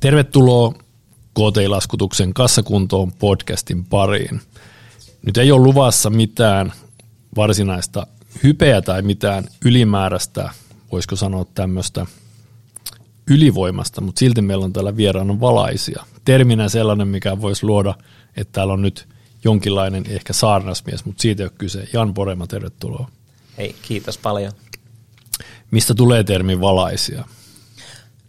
Tervetuloa KT-laskutuksen kassakuntoon podcastin pariin. Nyt ei ole luvassa mitään varsinaista hypeä tai mitään ylimääräistä, voisiko sanoa tämmöistä ylivoimasta, mutta silti meillä on täällä vieraana valaisia. Terminä sellainen, mikä voisi luoda, että täällä on nyt jonkinlainen ehkä saarnasmies, mutta siitä ei ole kyse. Jan Porema, tervetuloa. Hei, kiitos paljon. Mistä tulee termi valaisia?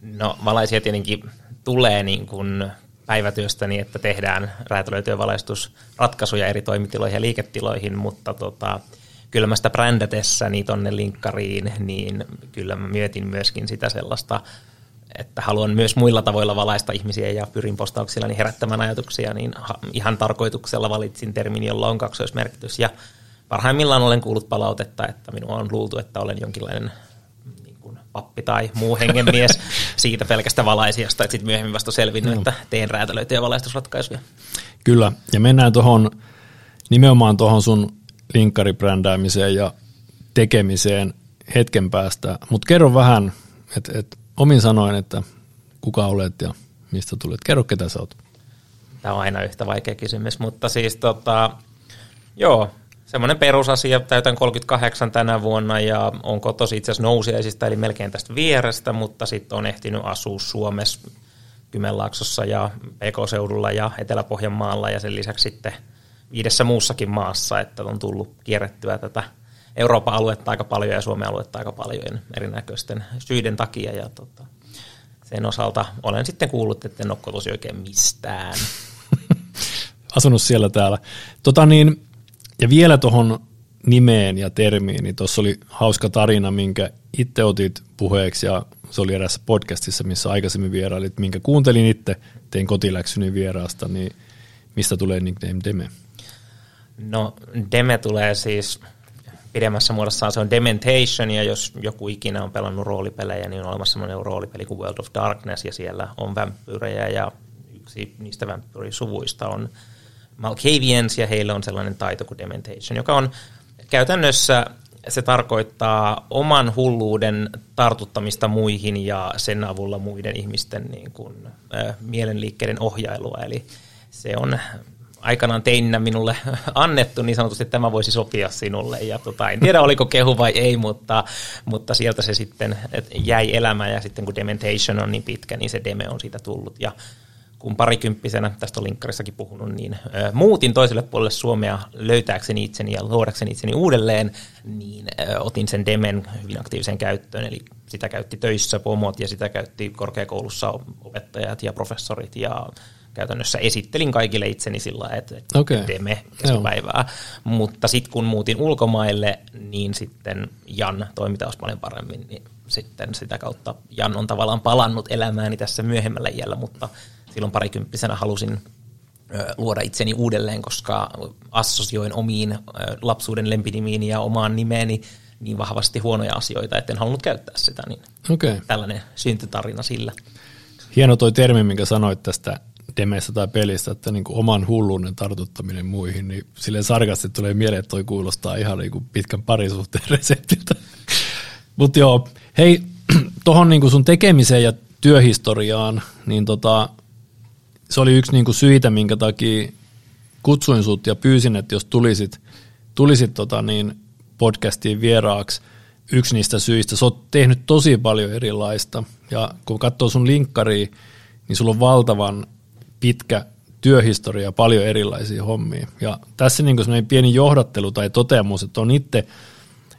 No valaisia tietenkin tulee niin kuin päivätyöstäni, että tehdään räätälöityjä valaistusratkaisuja eri toimitiloihin ja liiketiloihin, mutta tota, kyllä mä sitä brändätessäni tonne linkkariin, niin kyllä mä mietin myöskin sitä sellaista, että haluan myös muilla tavoilla valaista ihmisiä ja pyrin postauksillani herättämään ajatuksia, niin ihan tarkoituksella valitsin termin, jolla on kaksoismerkitys. Ja parhaimmillaan olen kuullut palautetta, että minua on luultu, että olen jonkinlainen pappi tai muu hengenmies siitä pelkästä valaisijasta, että sitten myöhemmin vasta selvinnyt, no. että teen räätälöityjä valaistusratkaisuja. Kyllä, ja mennään tuohon nimenomaan tuohon sun linkkaribrändäämiseen ja tekemiseen hetken päästä, mutta kerro vähän, että et, omin sanoin, että kuka olet ja mistä tulet. Kerro, ketä sä oot. Tämä on aina yhtä vaikea kysymys, mutta siis tota, joo, semmoinen perusasia, täytän 38 tänä vuonna ja on kotosi itse asiassa nousiaisista, eli melkein tästä vierestä, mutta sitten on ehtinyt asua Suomessa Kymenlaaksossa ja PK-seudulla ja Etelä-Pohjanmaalla ja sen lisäksi sitten viidessä muussakin maassa, että on tullut kierrettyä tätä Euroopan aluetta aika paljon ja Suomen aluetta aika paljon erinäköisten syiden takia ja tota, sen osalta olen sitten kuullut, että en ole oikein mistään. Asunut siellä täällä. Tota niin, ja vielä tuohon nimeen ja termiin, niin tuossa oli hauska tarina, minkä itse otit puheeksi ja se oli erässä podcastissa, missä aikaisemmin vierailit, minkä kuuntelin itse, tein kotiläksyni vieraasta, niin mistä tulee nickname Deme? No Deme tulee siis pidemmässä muodossaan se on Dementation, ja jos joku ikinä on pelannut roolipelejä, niin on olemassa sellainen roolipeli kuin World of Darkness, ja siellä on vampyyrejä, ja yksi niistä vampyyrisuvuista on Malkavians ja heillä on sellainen taito kuin Dementation, joka on käytännössä se tarkoittaa oman hulluuden tartuttamista muihin ja sen avulla muiden ihmisten niin kuin, äh, mielenliikkeiden ohjailua. Eli se on aikanaan teininä minulle annettu niin sanotusti, että tämä voisi sopia sinulle. Ja tota, en tiedä oliko kehu vai ei, mutta, mutta sieltä se sitten jäi elämään ja sitten kun Dementation on niin pitkä, niin se Deme on siitä tullut. Ja kun parikymppisenä, tästä on linkkarissakin puhunut, niin ö, muutin toiselle puolelle Suomea löytääkseni itseni ja luodakseni itseni uudelleen, niin ö, otin sen Demen hyvin aktiivisen käyttöön, eli sitä käytti töissä pomot ja sitä käytti korkeakoulussa opettajat ja professorit ja käytännössä esittelin kaikille itseni sillä että okay. Deme keskipäivää. Mutta sitten kun muutin ulkomaille, niin sitten Jan toimi taas paljon paremmin, niin sitten sitä kautta Jan on tavallaan palannut elämääni tässä myöhemmällä iällä, mutta silloin parikymppisenä halusin luoda itseni uudelleen, koska assosioin omiin lapsuuden lempinimiin ja omaan nimeeni niin vahvasti huonoja asioita, että en halunnut käyttää sitä. Niin okay. Tällainen syntytarina sillä. Hieno toi termi, minkä sanoit tästä demestä tai pelistä, että niin kuin oman hulluuden tartuttaminen muihin, niin silleen sarkasti tulee mieleen, että toi kuulostaa ihan niin kuin pitkän parisuhteen reseptiltä. Mutta joo, hei, tuohon niin sun tekemiseen ja työhistoriaan, niin tota, se oli yksi niinku syitä, minkä takia kutsuin sut ja pyysin, että jos tulisit, tulisit tota niin podcastiin vieraaksi, yksi niistä syistä. Sä oot tehnyt tosi paljon erilaista ja kun katsoo sun linkkaria, niin sulla on valtavan pitkä työhistoria, paljon erilaisia hommia. Ja tässä niin pieni johdattelu tai toteamus, että on itse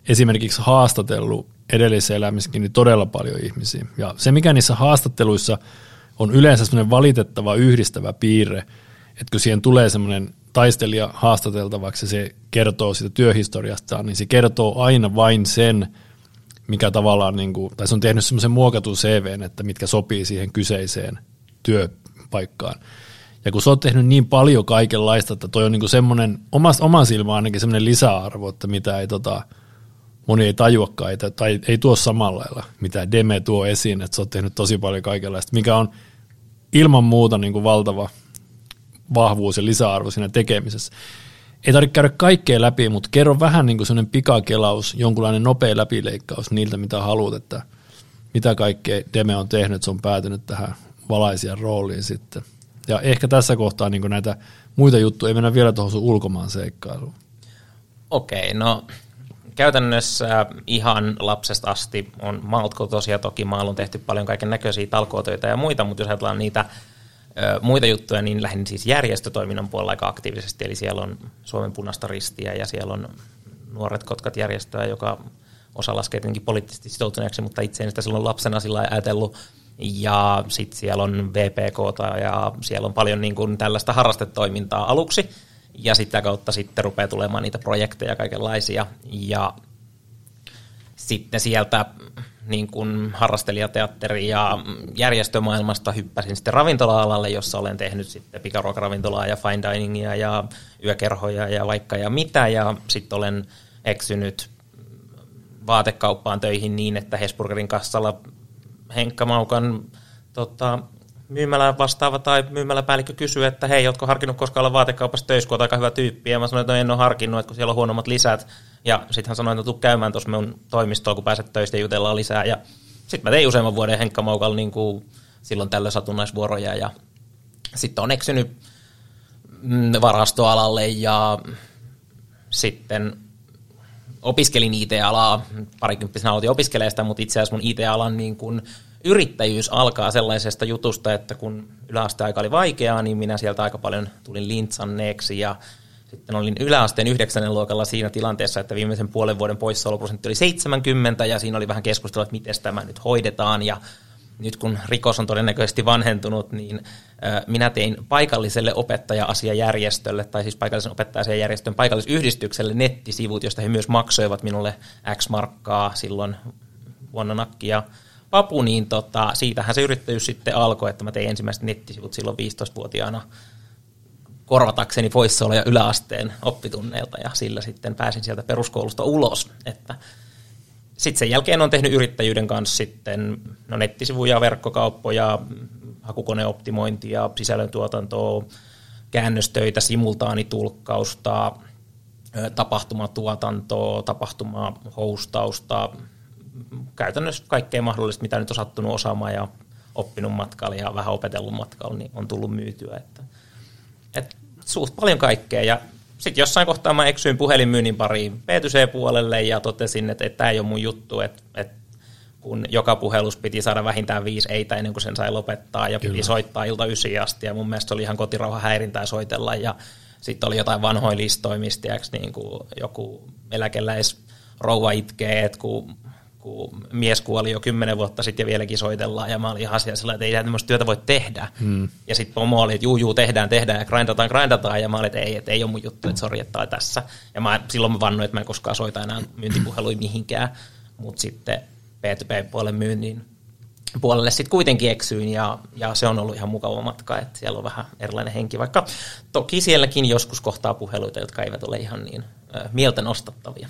esimerkiksi haastatellut edellisessä elämissäkin niin todella paljon ihmisiä. Ja se, mikä niissä haastatteluissa – on yleensä semmoinen valitettava yhdistävä piirre, että kun siihen tulee semmoinen taistelija haastateltavaksi ja se kertoo siitä työhistoriastaan, niin se kertoo aina vain sen, mikä tavallaan, niin kuin, tai se on tehnyt semmoisen muokatun CVn, että mitkä sopii siihen kyseiseen työpaikkaan. Ja kun sä oot tehnyt niin paljon kaikenlaista, että toi on niin semmoinen, omasta, oman silmään ainakin semmoinen lisäarvo, että mitä ei tota, moni ei tajuakaan, tai ei tuo samalla lailla, mitä Deme tuo esiin, että sä oot tehnyt tosi paljon kaikenlaista, mikä on ilman muuta niin kuin valtava vahvuus ja lisäarvo siinä tekemisessä. Ei tarvitse käydä kaikkea läpi, mutta kerro vähän niin kuin pikakelaus, jonkunlainen nopea läpileikkaus niiltä, mitä haluat, että mitä kaikkea Deme on tehnyt, että se on päätynyt tähän valaisijan rooliin sitten. Ja ehkä tässä kohtaa niin näitä muita juttuja ei mennä vielä tuohon sun ulkomaan seikkailuun. Okei, no käytännössä ihan lapsesta asti on maalt kotosia. Toki maalla on tehty paljon kaiken näköisiä talkootöitä ja muita, mutta jos ajatellaan niitä muita juttuja, niin lähdin siis järjestötoiminnan puolella aika aktiivisesti. Eli siellä on Suomen punaista ristiä ja siellä on Nuoret Kotkat järjestöä, joka osa laskee tietenkin poliittisesti sitoutuneeksi, mutta itse en sitä silloin lapsena sillä ajatellut. Ja sitten siellä on VPK ja siellä on paljon niin kuin tällaista harrastetoimintaa aluksi. Ja sitä kautta sitten rupeaa tulemaan niitä projekteja kaikenlaisia. Ja sitten sieltä niin kuin harrastelijateatteri- ja järjestömaailmasta hyppäsin sitten ravintola-alalle, jossa olen tehnyt sitten pikaruokaravintolaa ja fine diningia ja yökerhoja ja vaikka ja mitä. Ja sitten olen eksynyt vaatekauppaan töihin niin, että Hesburgerin kassalla Henkka Maukan tota, myymälä vastaava tai myymäläpäällikkö kysyy, että hei, ootko harkinnut koskaan olla vaatekaupassa töissä, kun aika hyvä tyyppi. Ja mä sanoin, että no en ole harkinnut, että kun siellä on huonommat lisät. Ja sitten hän sanoi, että tuu käymään tuossa mun toimistolla, kun pääset töistä ja jutellaan lisää. Ja sitten mä tein useamman vuoden Henkka Maukalla niin kuin silloin tällöin satunnaisvuoroja. Ja sitten on eksynyt mm, varastoalalle ja sitten opiskelin IT-alaa, parikymppisenä aloitin opiskelemaan sitä, mutta itse asiassa mun IT-alan niin kuin yrittäjyys alkaa sellaisesta jutusta, että kun yläasteaika oli vaikeaa, niin minä sieltä aika paljon tulin lintsanneeksi ja sitten olin yläasteen yhdeksännen luokalla siinä tilanteessa, että viimeisen puolen vuoden poissaoloprosentti oli 70 ja siinä oli vähän keskustelua, että miten tämä nyt hoidetaan. Ja nyt kun rikos on todennäköisesti vanhentunut, niin minä tein paikalliselle opettaja-asiajärjestölle, tai siis paikallisen opettaja-asiajärjestön paikallisyhdistykselle nettisivut, josta he myös maksoivat minulle X markkaa silloin vuonna nakkia papu, niin tota, siitähän se yrittäjyys sitten alkoi, että mä tein ensimmäiset nettisivut silloin 15-vuotiaana korvatakseni poissaoloja yläasteen oppitunneilta ja sillä sitten pääsin sieltä peruskoulusta ulos. Että sitten sen jälkeen on tehnyt yrittäjyyden kanssa sitten no nettisivuja, verkkokauppoja, hakukoneoptimointia, sisällöntuotantoa, käännöstöitä, simultaanitulkkausta, tapahtumatuotantoa, tapahtumahostausta, käytännössä kaikkea mahdollista, mitä nyt on sattunut osaamaan ja oppinut matkalla ja vähän opetellut matkalla, niin on tullut myytyä. Että, et suht paljon kaikkea ja sitten jossain kohtaa mä eksyin puhelinmyynnin pariin B2C-puolelle ja totesin, että, että tämä ei ole mun juttu, että, että kun joka puhelus piti saada vähintään viisi eitä ennen kuin sen sai lopettaa ja Kyllä. piti soittaa ilta ysi asti ja mun mielestä oli ihan kotirauha häirintää soitella ja sitten oli jotain vanhoja listoja, mistä niin kuin joku eläkeläis rouva itkee, että kun kun mies kuoli jo kymmenen vuotta sitten ja vieläkin soitellaan, ja mä olin ihan asia sillä, että ei tämmöistä työtä voi tehdä. Hmm. Ja sitten pomo oli, että juu, juu, tehdään, tehdään, ja grindataan, grindataan, ja mä olin, että ei, että ei ole mun juttu, että sori, että tässä. Ja mä, silloin mä vannoin, että mä en koskaan soita enää myyntipuhelui mihinkään, mutta sitten B2B-puolen myynnin puolelle sitten kuitenkin eksyin, ja, ja se on ollut ihan mukava matka, että siellä on vähän erilainen henki, vaikka toki sielläkin joskus kohtaa puheluita, jotka eivät ole ihan niin mieltä nostattavia.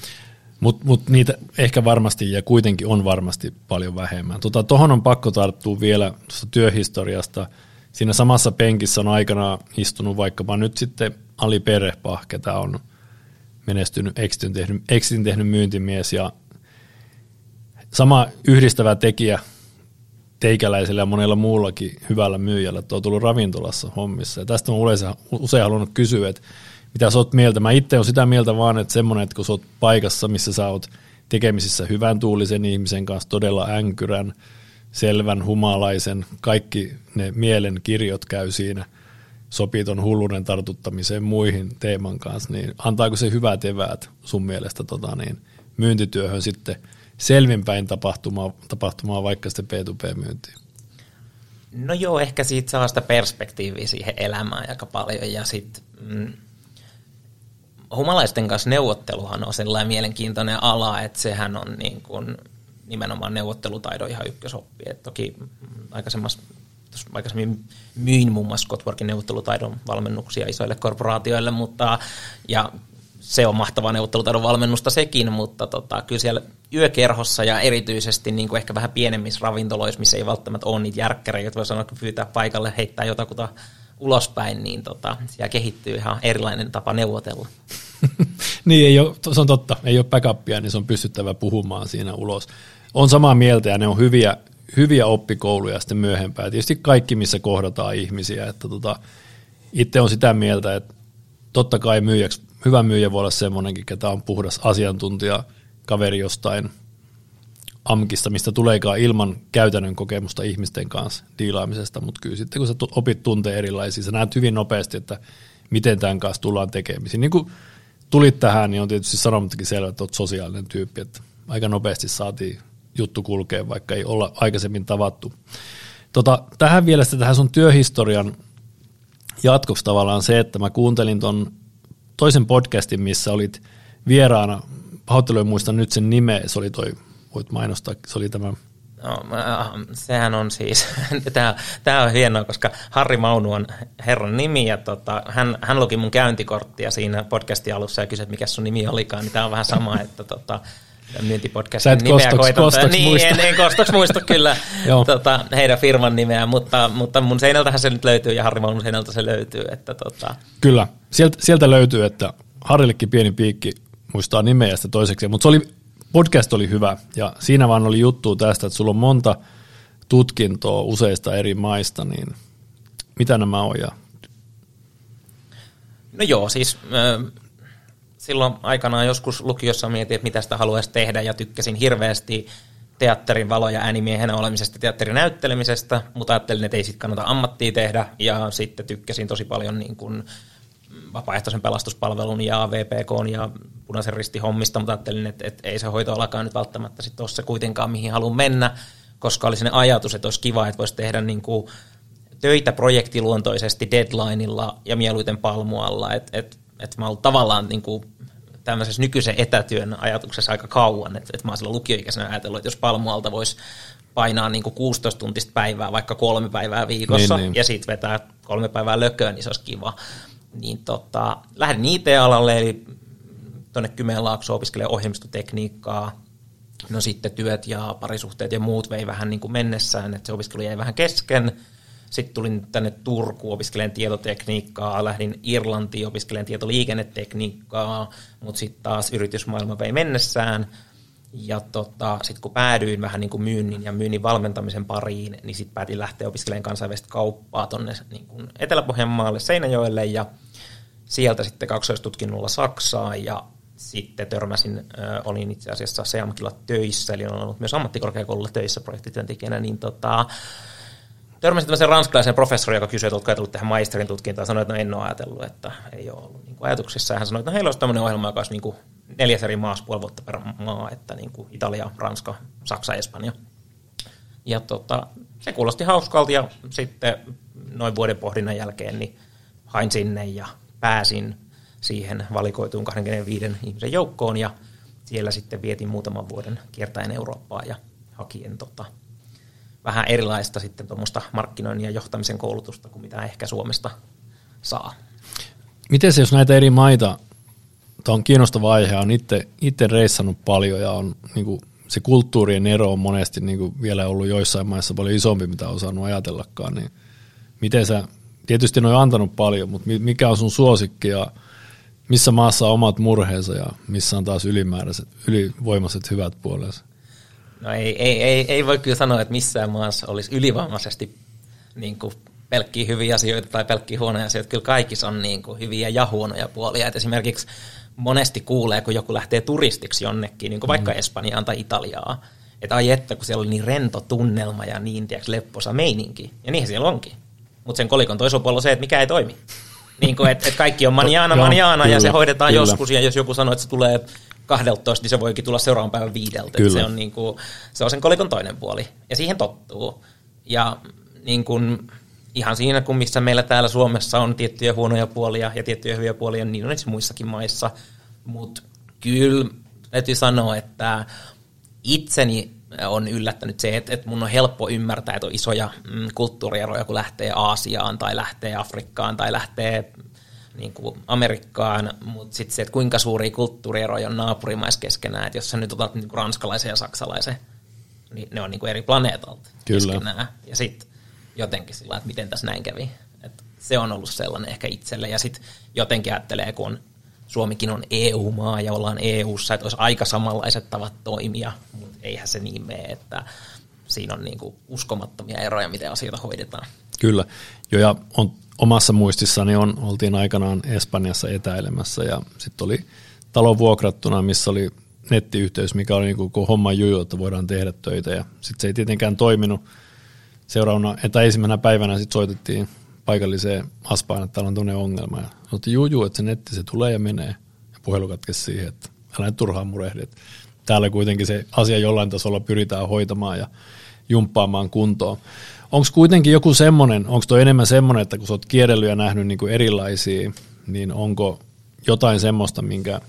Mutta mut niitä ehkä varmasti ja kuitenkin on varmasti paljon vähemmän. Tuohon tota, on pakko tarttua vielä tuosta työhistoriasta. Siinä samassa penkissä on aikana istunut vaikkapa nyt sitten Ali Perehpah, ketä on menestynyt, Exitin tehnyt, tehnyt myyntimies ja sama yhdistävä tekijä teikäläisellä ja monella muullakin hyvällä myyjällä, että on tullut ravintolassa hommissa. Ja tästä on usein, usein halunnut kysyä, että mitä sä oot mieltä. Mä itse olen sitä mieltä vaan, että semmoinen, että kun sä oot paikassa, missä sä oot tekemisissä hyvän tuulisen ihmisen kanssa, todella änkyrän, selvän, humalaisen, kaikki ne mielen kirjot käy siinä, sopii ton tartuttamiseen muihin teeman kanssa, niin antaako se hyvät eväät sun mielestä tota niin, myyntityöhön sitten selvinpäin tapahtumaa, tapahtumaa vaikka sitten P2P-myyntiin? No joo, ehkä siitä saa sitä perspektiiviä siihen elämään aika paljon ja sitten mm, humalaisten kanssa neuvotteluhan on sellainen mielenkiintoinen ala, että sehän on niin kuin nimenomaan neuvottelutaidon ihan ykkösoppi. Et toki aikaisemmin myin muun muassa Scotworkin neuvottelutaidon valmennuksia isoille korporaatioille, mutta ja se on mahtavaa neuvottelutaidon valmennusta sekin, mutta tota, kyllä siellä yökerhossa ja erityisesti niin kuin ehkä vähän pienemmissä ravintoloissa, missä ei välttämättä ole niitä järkkäreitä, voi sanoa, että pyytää paikalle, heittää jotakuta ulospäin, niin tota, siellä kehittyy ihan erilainen tapa neuvotella. niin, ei ole, se on totta. Ei ole backupia, niin se on pystyttävä puhumaan siinä ulos. On samaa mieltä ja ne on hyviä, hyviä oppikouluja sitten myöhempään. Tietysti kaikki, missä kohdataan ihmisiä. Että tota, itse on sitä mieltä, että totta kai myyjäksi, hyvä myyjä voi olla semmoinenkin, ketä on puhdas asiantuntija, kaveri jostain AMKista, mistä tuleekaan ilman käytännön kokemusta ihmisten kanssa diilaamisesta, mutta kyllä sitten kun sä opit tuntee erilaisia, sä näet hyvin nopeasti, että miten tämän kanssa tullaan tekemisiin. Niin kuin tulit tähän, niin on tietysti sanomattakin selvä, että olet sosiaalinen tyyppi, että aika nopeasti saatiin juttu kulkee, vaikka ei olla aikaisemmin tavattu. Tota, tähän vielä sitten tähän sun työhistorian jatkoksi tavallaan se, että mä kuuntelin ton toisen podcastin, missä olit vieraana, pahoittelen muistan nyt sen nimeä, se oli toi, voit mainostaa, se oli tämä No, sehän on siis, tämä, tämä on hienoa, koska Harri Maunu on herran nimi ja tota, hän, hän luki mun käyntikorttia siinä podcastin alussa ja kysyi, että mikä sun nimi olikaan, niin tämä on vähän sama, että tota, myyntipodcastin nimeä koitan. Kostoks niin, muista. en, en kostoks muista kyllä tota, heidän firman nimeä, mutta, mutta mun seinältähän se nyt löytyy ja Harri Maunun seinältä se löytyy. Että tota. Kyllä, sieltä, sieltä löytyy, että Harrillekin pieni piikki muistaa nimeä sitä toiseksi, mutta se oli, podcast oli hyvä ja siinä vaan oli juttu tästä, että sulla on monta tutkintoa useista eri maista, niin mitä nämä on? Ja... No joo, siis silloin aikanaan joskus lukiossa mietin, että mitä sitä haluaisi tehdä ja tykkäsin hirveästi teatterin valo- ja äänimiehenä olemisesta, teatterin näyttelemisestä, mutta ajattelin, että ei sitten kannata ammattia tehdä ja sitten tykkäsin tosi paljon niin kuin vapaaehtoisen pelastuspalvelun ja VPK ja punaisen ristin hommista, mutta ajattelin, että, että ei se hoitoalakaan nyt välttämättä sitten ole se kuitenkaan, mihin haluan mennä, koska oli sinne ajatus, että olisi kiva, että voisi tehdä niin kuin töitä projektiluontoisesti deadlineilla ja mieluiten palmualla, että että että mä oon tavallaan niin kuin tämmöisessä nykyisen etätyön ajatuksessa aika kauan, että, että mä oon silloin lukioikäisenä ajatellut, että jos palmualta voisi painaa niin kuin 16 tuntista päivää, vaikka kolme päivää viikossa, niin, niin. ja sitten vetää kolme päivää lököön, niin se olisi kiva. Niin tota, lähdin IT-alalle, eli tuonne Kymenlaaksoon opiskelemaan ohjelmistotekniikkaa, no sitten työt ja parisuhteet ja muut vei vähän niin kuin mennessään, että se opiskelu jäi vähän kesken, sitten tulin tänne Turkuun opiskelemaan tietotekniikkaa, lähdin Irlantiin opiskelemaan tietoliikennetekniikkaa, mutta sitten taas yritysmaailma vei mennessään. Ja tota, sitten kun päädyin vähän niin kuin myynnin ja myynnin valmentamisen pariin, niin sitten päätin lähteä opiskelemaan kansainvälistä kauppaa tuonne niin Etelä-Pohjanmaalle Seinäjoelle ja sieltä sitten kaksoistutkinnolla Saksaan ja sitten törmäsin, äh, olin itse asiassa Seamkilla töissä, eli olen ollut myös ammattikorkeakoululla töissä projektityöntekijänä, niin tota, törmäsin tämmöisen ranskalaisen professorin, joka kysyi, että oletko ajatellut tehdä maisterin tutkintaa, sanoi, että no en ole ajatellut, että ei ole ollut niin ajatuksissa. Ja hän sanoi, että no heillä olisi tämmöinen ohjelma, joka olisi niin kuin neljäs eri maassa puoli vuotta per maa, että niin kuin Italia, Ranska, Saksa, Espanja. Ja tota, se kuulosti hauskalta ja sitten noin vuoden pohdinnan jälkeen niin hain sinne ja pääsin siihen valikoituun 25 ihmisen joukkoon ja siellä sitten vietin muutaman vuoden kiertäen Eurooppaa ja hakien tota, vähän erilaista sitten tuommoista markkinoinnin ja johtamisen koulutusta kuin mitä ehkä Suomesta saa. Miten se, jos näitä eri maita, tämä on kiinnostava aihe, on itse, itse reissannut paljon ja on niin kuin, se kulttuurien ero on monesti niin kuin vielä ollut joissain maissa paljon isompi, mitä on osannut ajatellakaan, niin miten sä, tietysti ne on antanut paljon, mutta mikä on sun suosikki ja missä maassa on omat murheensa ja missä on taas ylimääräiset, ylivoimaiset hyvät puolensa? No ei, ei, ei, ei voi kyllä sanoa, että missään maassa olisi ylivoimaisesti niin kuin pelkkiä hyviä asioita tai pelkkiä huonoja asioita. Kyllä kaikissa on niin kuin hyviä ja huonoja puolia. Et esimerkiksi monesti kuulee, kun joku lähtee turistiksi jonnekin, niin kuin vaikka mm. Espanjaan tai Italiaa, että ai että, kun siellä oli niin rento tunnelma ja niin tiiäks, lepposa meininki. Ja niin siellä onkin. Mutta sen kolikon toisella puolella on se, että mikä ei toimi. niin kuin, että, että kaikki on manjaana, manjaana ja se hoidetaan kyllä. joskus. Ja jos joku sanoo, että se tulee 12, niin se voikin tulla seuraavan päivän viideltä. Se on, niin kuin, se on sen kolikon toinen puoli. Ja siihen tottuu. Ja niin kuin, ihan siinä, kun missä meillä täällä Suomessa on tiettyjä huonoja puolia ja tiettyjä hyviä puolia, niin on itse muissakin maissa. Mutta kyllä täytyy sanoa, että itseni on yllättänyt se, että, että mun on helppo ymmärtää, että on isoja mm, kulttuurieroja, kun lähtee Aasiaan tai lähtee Afrikkaan tai lähtee niin kuin Amerikkaan, mutta sitten se, että kuinka suuri kulttuurieroja on naapurimaissa keskenään, että jos sä nyt otat niin kuin ranskalaisen ja saksalaisen, niin ne on niin kuin eri planeetalta Kyllä. keskenään. Ja sitten jotenkin sillä että miten tässä näin kävi. Et se on ollut sellainen ehkä itselle. Ja sitten jotenkin ajattelee, kun Suomikin on EU-maa ja ollaan EU-ssa, että olisi aika samanlaiset tavat toimia, mutta eihän se niin mene, että siinä on niin kuin uskomattomia eroja, miten asioita hoidetaan. Kyllä, jo ja on, omassa muistissani on, oltiin aikanaan Espanjassa etäilemässä ja sitten oli talo vuokrattuna, missä oli nettiyhteys, mikä oli niin koko homman juju, että voidaan tehdä töitä ja sitten se ei tietenkään toiminut. Seuraavana, että ensimmäisenä päivänä sitten soitettiin paikalliseen aspaan, että täällä on tuonne ongelma. Ja sanottiin, juu, juu, että se netti se tulee ja menee. Ja puhelu katkesi siihen, että älä nyt turhaan murehdi. Että täällä kuitenkin se asia jollain tasolla pyritään hoitamaan ja jumppaamaan kuntoon. Onko kuitenkin joku semmoinen, onko tuo enemmän semmoinen, että kun sä oot kierrellyt ja nähnyt niin erilaisia, niin onko jotain semmoista, minkä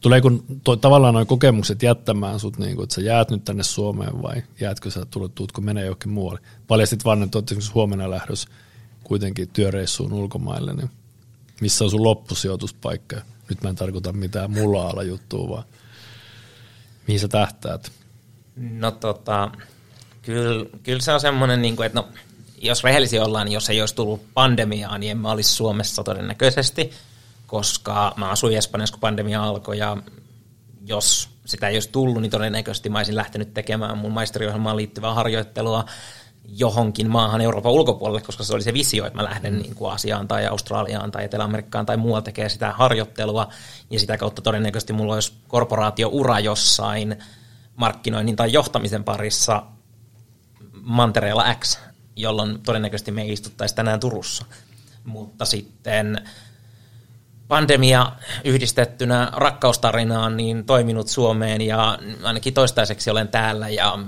Tulee kun toi, tavallaan nuo kokemukset jättämään sut, niin kuin, että sä jäät nyt tänne Suomeen vai jäätkö sä, tulet, tuutko menee johonkin muualle. Paljastit vaan, että olet huomenna lähdössä kuitenkin työreissuun ulkomaille, niin missä on sun loppusijoituspaikka? Nyt mä en tarkoita mitään mulla juttua, vaan mihin sä tähtäät? No tota, kyllä, kyllä se on semmoinen, niin kuin, että no, jos rehellisiä ollaan, niin jos ei olisi tullut pandemiaa, niin en mä olisi Suomessa todennäköisesti, koska mä asuin Espanjassa, kun pandemia alkoi, ja jos sitä ei olisi tullut, niin todennäköisesti mä olisin lähtenyt tekemään mun maisteriohjelmaan liittyvää harjoittelua johonkin maahan Euroopan ulkopuolelle, koska se oli se visio, että mä lähden niin kuin Asiaan tai Australiaan tai Etelä-Amerikkaan tai muualla tekemään sitä harjoittelua, ja sitä kautta todennäköisesti mulla olisi korporaatioura jossain markkinoinnin tai johtamisen parissa mantereella X, jolloin todennäköisesti me ei istuttaisi tänään Turussa. Mutta sitten pandemia yhdistettynä rakkaustarinaan niin toiminut Suomeen ja ainakin toistaiseksi olen täällä ja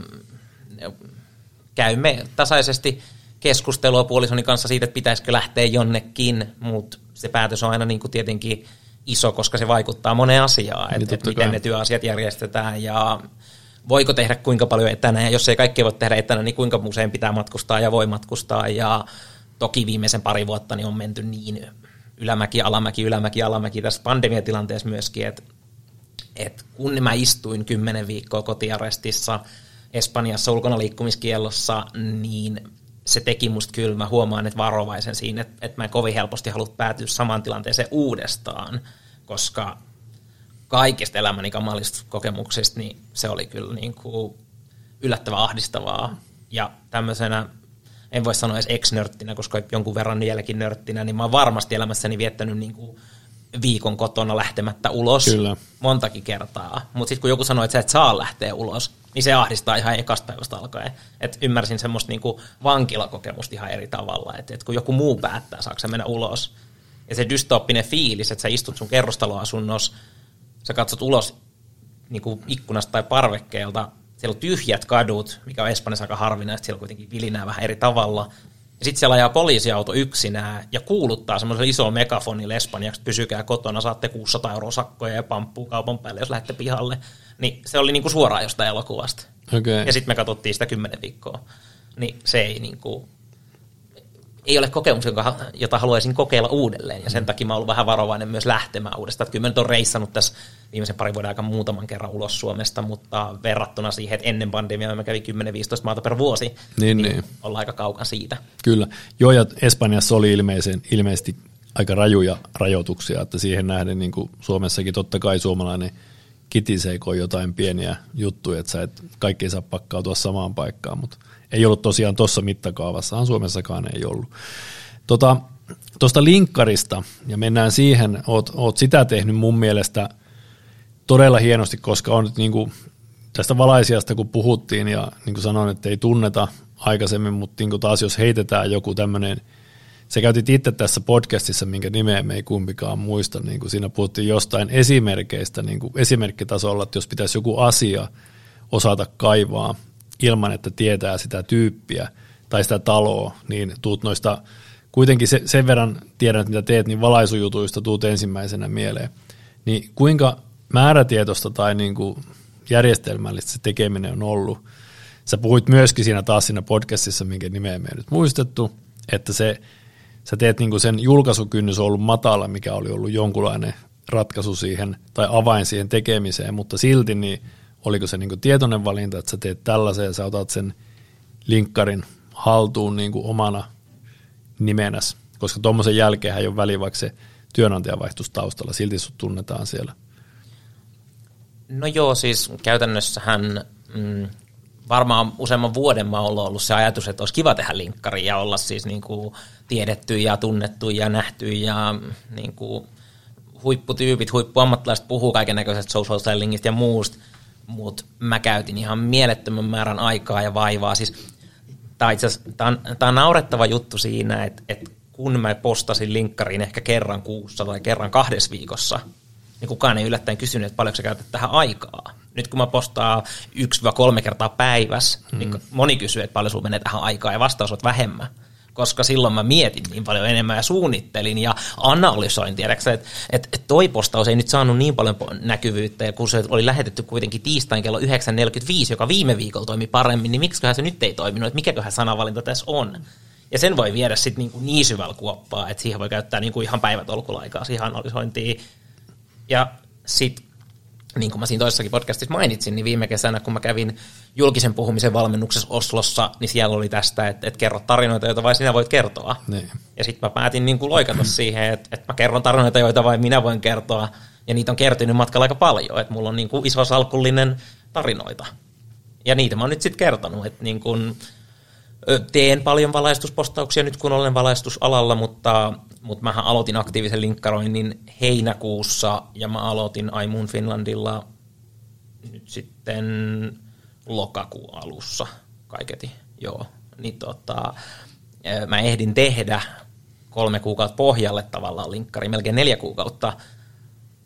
käymme tasaisesti keskustelua puolisoni kanssa siitä, että pitäisikö lähteä jonnekin, mutta se päätös on aina niin kuin tietenkin iso, koska se vaikuttaa moneen asiaan, että, että miten ne työasiat järjestetään ja voiko tehdä kuinka paljon etänä, ja jos ei kaikkea voi tehdä etänä, niin kuinka usein pitää matkustaa ja voi matkustaa, ja toki viimeisen pari vuotta niin on menty niin ylämäki, alamäki, ylämäki, alamäki tässä pandemiatilanteessa myöskin, että, että kun mä istuin kymmenen viikkoa kotiarestissa Espanjassa ulkona liikkumiskiellossa, niin se teki musta kyllä, mä huomaan, että varovaisen siinä, että, että mä en kovin helposti halua päätyä samaan tilanteeseen uudestaan, koska kaikista elämäni kamalista kokemuksista, niin se oli kyllä niin kuin yllättävän ahdistavaa. Ja tämmöisenä, en voi sanoa edes ex-nörttinä, koska jonkun verran vieläkin nörttinä, niin mä oon varmasti elämässäni viettänyt niin kuin viikon kotona lähtemättä ulos Kyllä. montakin kertaa. Mutta sitten kun joku sanoo, että sä et saa lähteä ulos, niin se ahdistaa ihan ekasta päivästä alkaen. Et ymmärsin semmoista niinku vankilakokemusta ihan eri tavalla, että et kun joku muu päättää, saako mennä ulos. Ja se dystooppinen fiilis, että sä istut sun kerrostaloasunnossa, sä katsot ulos niinku ikkunasta tai parvekkeelta, siellä on tyhjät kadut, mikä on Espanjassa aika harvinaista, siellä kuitenkin vilinää vähän eri tavalla. Ja sitten siellä ajaa poliisiauto yksinään ja kuuluttaa semmoiselle isolle megafonille espanjaksi, pysykää kotona, saatte 600 euroa sakkoja ja pamppuu kaupan päälle, jos lähdette pihalle. Niin se oli niinku suoraan jostain elokuvasta. Okay. Ja sitten me katsottiin sitä kymmenen viikkoa. Niin se ei niinku, ei ole kokemus, jota haluaisin kokeilla uudelleen, ja sen takia mä oon ollut vähän varovainen myös lähtemään uudestaan. Että kyllä mä nyt on reissannut tässä viimeisen parin vuoden aikana muutaman kerran ulos Suomesta, mutta verrattuna siihen, että ennen pandemiaa mä kävin 10-15 maata per vuosi, niin, niin, niin. ollaan aika kaukan siitä. Kyllä. Joo, ja Espanjassa oli ilmeisen, ilmeisesti aika rajuja rajoituksia, että siihen nähden niin kuin Suomessakin totta kai suomalainen kitiseiko jotain pieniä juttuja, että sä et, kaikki ei saa pakkautua samaan paikkaan, mutta ei ollut tosiaan tuossa mittakaavassa, Suomessakaan ei ollut. Tuosta tota, linkkarista, ja mennään siihen, oot, oot sitä tehnyt mun mielestä todella hienosti, koska on nyt niin kuin, tästä valaisijasta kun puhuttiin, ja niin kuin sanoin, että ei tunneta aikaisemmin, mutta niin kuin taas jos heitetään joku tämmöinen, se käytit itse tässä podcastissa, minkä nimeä me ei kumpikaan muista, niin kuin siinä puhuttiin jostain esimerkkeistä, niin kuin esimerkkitasolla, että jos pitäisi joku asia osata kaivaa, ilman, että tietää sitä tyyppiä tai sitä taloa, niin tuut noista, kuitenkin se, sen verran tiedän, mitä teet, niin valaisujutuista tuut ensimmäisenä mieleen. Niin kuinka määrätietoista tai niin kuin järjestelmällistä se tekeminen on ollut? Sä puhuit myöskin siinä taas siinä podcastissa, minkä nimeä me ei nyt muistettu, että se, sä teet niin kuin sen julkaisukynnys on ollut matala, mikä oli ollut jonkunlainen ratkaisu siihen tai avain siihen tekemiseen, mutta silti niin oliko se niin tietoinen valinta, että sä teet tällaisen ja sä otat sen linkkarin haltuun niin omana nimenäs, koska tuommoisen jälkeen ei ole väliä, vaikka se työnantaja vaihtuisi taustalla, silti sut tunnetaan siellä. No joo, siis käytännössähän mm, varmaan useamman vuoden mä ollut, ollut se ajatus, että olisi kiva tehdä linkkari ja olla siis niin kuin tiedetty ja tunnettu ja nähty ja niin kuin huipputyypit, huippuammattilaiset puhuu kaiken näköisestä social sellingistä ja muusta, mutta mä käytin ihan mielettömän määrän aikaa ja vaivaa. Siis, tämä on, on naurettava juttu siinä, että, että kun mä postasin linkkariin ehkä kerran kuussa tai kerran kahdessa viikossa, niin kukaan ei yllättäen kysynyt, että paljonko sä käytät tähän aikaa. Nyt kun mä postaan 1-3 kertaa päivässä, niin mm. niin moni kysyy, että paljon sulla menee tähän aikaa, ja vastaus on vähemmän koska silloin mä mietin niin paljon enemmän ja suunnittelin ja analysoin, tiedätkö, että et, et toi postaus ei nyt saanut niin paljon näkyvyyttä, ja kun se oli lähetetty kuitenkin tiistain kello 9.45, joka viime viikolla toimi paremmin, niin miksiköhän se nyt ei toiminut, että mikäköhän sanavalinta tässä on. Ja sen voi viedä sitten niin, niin syvällä kuoppaa, että siihen voi käyttää niin kuin ihan päivätolkulla aikaa siihen analysointiin. Ja sitten niin kuin mä siinä toisessakin podcastissa mainitsin, niin viime kesänä, kun mä kävin julkisen puhumisen valmennuksessa Oslossa, niin siellä oli tästä, että, että kerro tarinoita, joita vain sinä voit kertoa. Niin. Ja sitten mä päätin niin kuin loikata siihen, että, että mä kerron tarinoita, joita vain minä voin kertoa. Ja niitä on kertynyt matkalla aika paljon, että mulla on niin kuin iso salkullinen tarinoita. Ja niitä mä oon nyt sitten kertonut, että niin kuin, teen paljon valaistuspostauksia nyt, kun olen valaistusalalla, mutta mutta mähän aloitin aktiivisen linkkaroinnin heinäkuussa ja mä aloitin iMoon Finlandilla nyt sitten lokakuun alussa kaiketi, joo. Niin tota, mä ehdin tehdä kolme kuukautta pohjalle tavallaan linkkari, melkein neljä kuukautta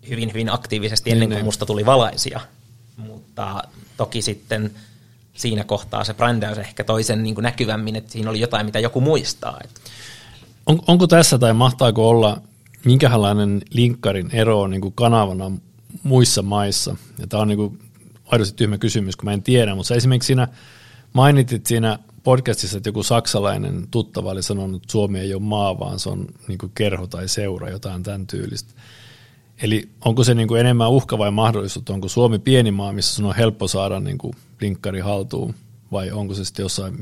hyvin, hyvin aktiivisesti ennen kuin niin, niin. musta tuli valaisia. Mutta toki sitten siinä kohtaa se brändäys ehkä toisen niin näkyvämmin, että siinä oli jotain, mitä joku muistaa. Että on, onko tässä tai mahtaako olla minkälainen linkkarin ero niin kuin kanavana muissa maissa? Ja tämä on niin kuin aidosti tyhmä kysymys, kun mä en tiedä, mutta esimerkiksi siinä mainitit siinä podcastissa, että joku saksalainen tuttava oli sanonut, että Suomi ei ole maa, vaan se on niin kuin kerho tai seura, jotain tämän tyylistä. Eli onko se niin kuin enemmän uhka vai mahdollisuus, onko Suomi pieni maa, missä sun on helppo saada niin kuin linkkari haltuun, vai onko se sitten jossain,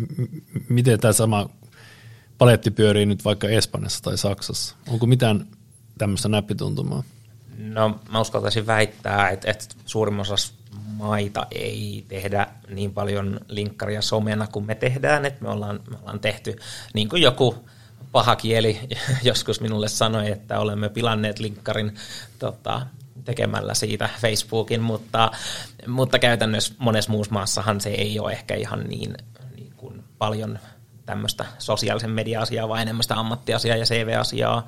miten tämä sama paletti pyörii nyt vaikka Espanjassa tai Saksassa? Onko mitään tämmöistä näppituntumaa? No mä uskaltaisin väittää, että, että suurimmassa maita ei tehdä niin paljon linkkaria somena kuin me tehdään, että me ollaan, me ollaan tehty niin kuin joku paha kieli joskus minulle sanoi, että olemme pilanneet linkkarin tota, tekemällä siitä Facebookin, mutta, mutta käytännössä monessa muussa maassahan se ei ole ehkä ihan niin, niin kuin paljon tämmöistä sosiaalisen media-asiaa, vaan enemmän sitä ammattiasiaa ja CV-asiaa.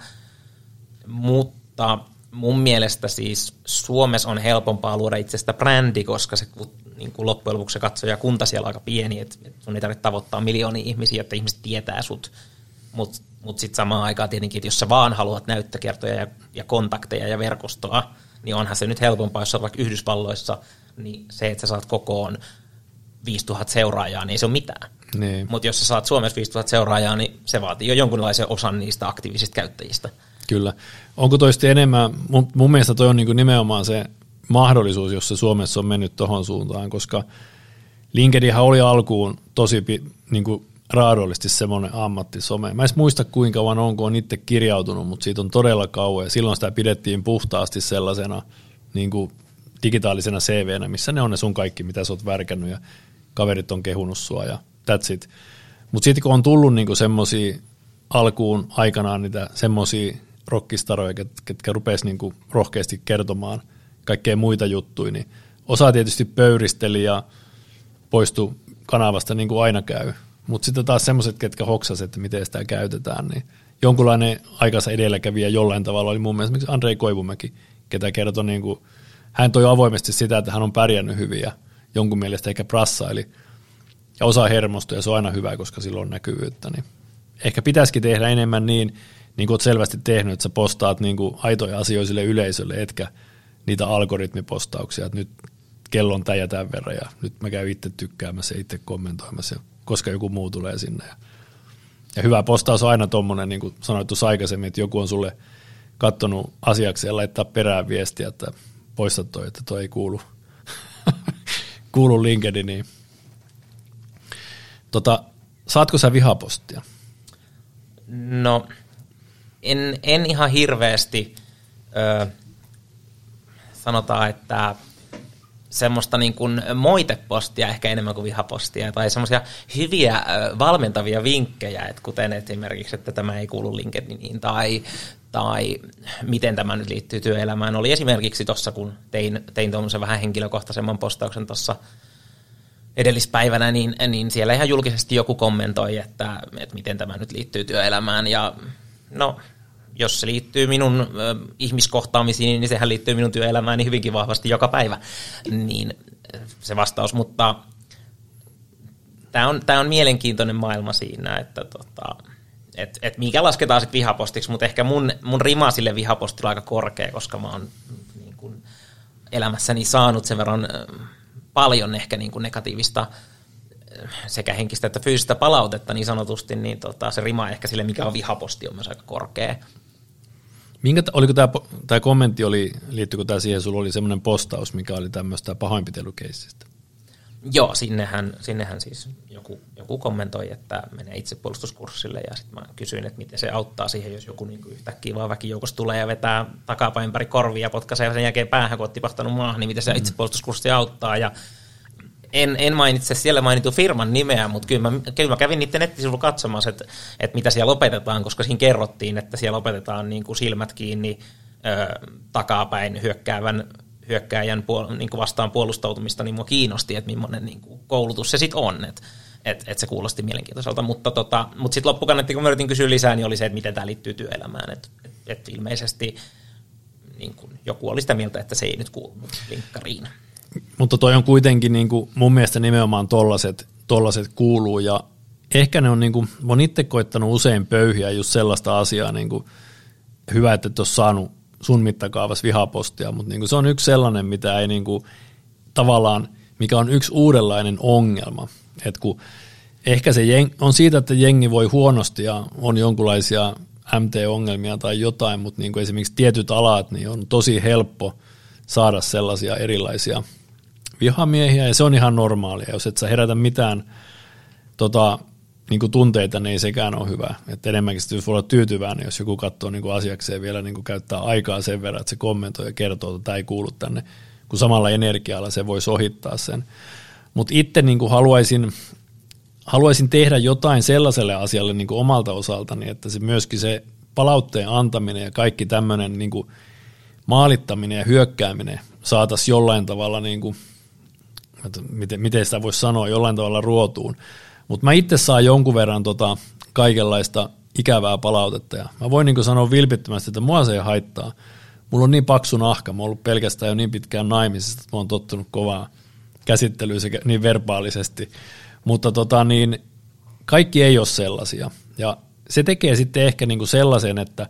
Mutta mun mielestä siis Suomessa on helpompaa luoda itsestä brändi, koska se niin kuin loppujen lopuksi se katsojakunta siellä on aika pieni, että sun ei tarvitse tavoittaa miljoonia ihmisiä, että ihmiset tietää sut. Mutta mut sitten samaan aikaan tietenkin, että jos sä vaan haluat näyttökertoja ja, ja kontakteja ja verkostoa, niin onhan se nyt helpompaa, jos sä vaikka Yhdysvalloissa, niin se, että sä saat kokoon 5000 seuraajaa, niin ei se ole mitään. Niin. Mutta jos sä saat Suomessa 5000 seuraajaa, niin se vaatii jo jonkunlaisen osan niistä aktiivisista käyttäjistä. Kyllä. Onko toista enemmän, mun, mun mielestä toi on niin nimenomaan se mahdollisuus, jos se Suomessa on mennyt tuohon suuntaan, koska LinkedInhan oli alkuun tosi niin kuin raadollisesti semmoinen ammattisome. Mä en muista kuinka kauan on, kun on itse kirjautunut, mutta siitä on todella kauan ja silloin sitä pidettiin puhtaasti sellaisena niin kuin digitaalisena CVnä, missä ne on ne sun kaikki, mitä sä oot värkännyt ja kaverit on kehunut sua ja that's it. Mutta sitten kun on tullut niinku semmoisia alkuun aikanaan niitä semmoisia rockistaroja, ket, ketkä rupes niinku rohkeasti kertomaan kaikkea muita juttuja, niin osa tietysti pöyristeli ja poistui kanavasta niin kuin aina käy. Mutta sitten taas semmoiset, ketkä hoksas, että miten sitä käytetään, niin jonkunlainen aikansa edelläkävijä jollain tavalla oli mun mielestä esimerkiksi Andrei Koivumäki, ketä kertoi, niin kuin, hän toi avoimesti sitä, että hän on pärjännyt hyvin ja jonkun mielestä ehkä prassaili – ja osa hermostoja, se on aina hyvä, koska silloin on näkyvyyttä. Niin ehkä pitäisikin tehdä enemmän niin, niin kuin olet selvästi tehnyt, että sä postaat niin kuin aitoja asioita sille yleisölle, etkä niitä algoritmipostauksia, että nyt kello on tämä ja tämän verran ja nyt mä käyn itse tykkäämässä ja itse kommentoimassa, koska joku muu tulee sinne. Ja, ja hyvä postaus on aina tuommoinen, niin kuin sanoit tuossa aikaisemmin, että joku on sulle kattonut asiaksi ja laittaa perään viestiä, että poista toi, että toi ei kuulu, kuulu LinkedIniin. Tota, saatko sä vihapostia? No, en, en ihan hirveästi. Ö, sanotaan, että semmoista niin kuin moitepostia ehkä enemmän kuin vihapostia, tai semmoisia hyviä valmentavia vinkkejä, että kuten esimerkiksi, että tämä ei kuulu LinkedIniin, tai, tai miten tämä nyt liittyy työelämään. Oli esimerkiksi tuossa, kun tein, tein tuommoisen vähän henkilökohtaisemman postauksen tuossa edellispäivänä, niin, niin siellä ihan julkisesti joku kommentoi, että, että miten tämä nyt liittyy työelämään, ja no jos se liittyy minun ö, ihmiskohtaamisiin, niin sehän liittyy minun työelämääni hyvinkin vahvasti joka päivä, niin se vastaus, mutta tämä on, tämä on mielenkiintoinen maailma siinä, että tota, et, et mikä lasketaan sitten vihapostiksi, mutta ehkä mun, mun rima sille vihapostilla aika korkea, koska mä oon niin kun, elämässäni saanut sen verran paljon ehkä niin kuin negatiivista sekä henkistä että fyysistä palautetta niin sanotusti, niin tota, se rima ehkä sille, mikä on vihaposti, on myös aika korkea. Minkä, oliko tämä, tämä kommentti, oli, liittyykö tämä siihen, sulla oli semmoinen postaus, mikä oli tämmöistä pahoinpitelykeissistä? Joo, sinnehän, sinnehän siis joku, joku kommentoi, että menee itsepuolustuskurssille ja sitten mä kysyin, että miten se auttaa siihen, jos joku niin yhtäkkiä vaan väkijoukossa tulee ja vetää takapäin ympäri korvia ja potkaisee sen jälkeen päähän, kun on tipahtanut maahan, niin miten se mm. itsepuolustuskurssi auttaa ja en, en mainitse siellä mainitu firman nimeä, mutta kyllä mä, kyllä mä kävin niiden nettisivuilla katsomassa, että, että mitä siellä opetetaan, koska siinä kerrottiin, että siellä opetetaan niin kuin silmät kiinni ö, takapäin hyökkäävän hyökkääjän puol- niin kuin vastaan puolustautumista, niin mua kiinnosti, että millainen niin kuin koulutus se sitten on. Että et, et se kuulosti mielenkiintoiselta, mutta, tota, mutta sitten loppukaneetti, kun mä yritin kysyä lisää, niin oli se, että miten tämä liittyy työelämään. Että et, et ilmeisesti niin kuin joku oli sitä mieltä, että se ei nyt kuulu linkkariin. Mutta toi on kuitenkin niin kuin mun mielestä nimenomaan tollaset, tollaset kuuluu ja ehkä ne on niin kuin, mä oon itse koittanut usein pöyhiä just sellaista asiaa, niin kuin, hyvä, että et ole saanut sun mittakaavassa vihapostia, mutta niin kuin se on yksi sellainen, mitä ei niin kuin, tavallaan, mikä on yksi uudenlainen ongelma, että kun ehkä se jeng, on siitä, että jengi voi huonosti ja on jonkinlaisia MT-ongelmia tai jotain, mutta niin kuin esimerkiksi tietyt alat, niin on tosi helppo saada sellaisia erilaisia vihamiehiä, ja se on ihan normaalia. Jos et sä herätä mitään tota, niin kuin tunteita, niin ei sekään ole hyvä. Et enemmänkin jos voi olla tyytyväinen, jos joku katsoo niin kuin asiakseen vielä niin kuin käyttää aikaa sen verran, että se kommentoi ja kertoo, että tämä ei kuulu tänne, kun samalla energialla se voisi ohittaa sen. Mutta itse niin kuin haluaisin, haluaisin tehdä jotain sellaiselle asialle niin kuin omalta osaltani, että se myöskin se palautteen antaminen ja kaikki tämmöinen niin kuin maalittaminen ja hyökkääminen saataisiin jollain tavalla, niin kuin, miten, miten sitä voisi sanoa, jollain tavalla ruotuun. Mutta mä itse saan jonkun verran tota kaikenlaista ikävää palautetta ja mä voin niin sanoa vilpittömästi, että mua se ei haittaa. Mulla on niin paksu nahka, mä oon ollut pelkästään jo niin pitkään naimisista, että mä oon tottunut kovaa käsittelyä sekä niin verbaalisesti. Mutta tota niin, kaikki ei ole sellaisia. Ja se tekee sitten ehkä niin sellaisen, että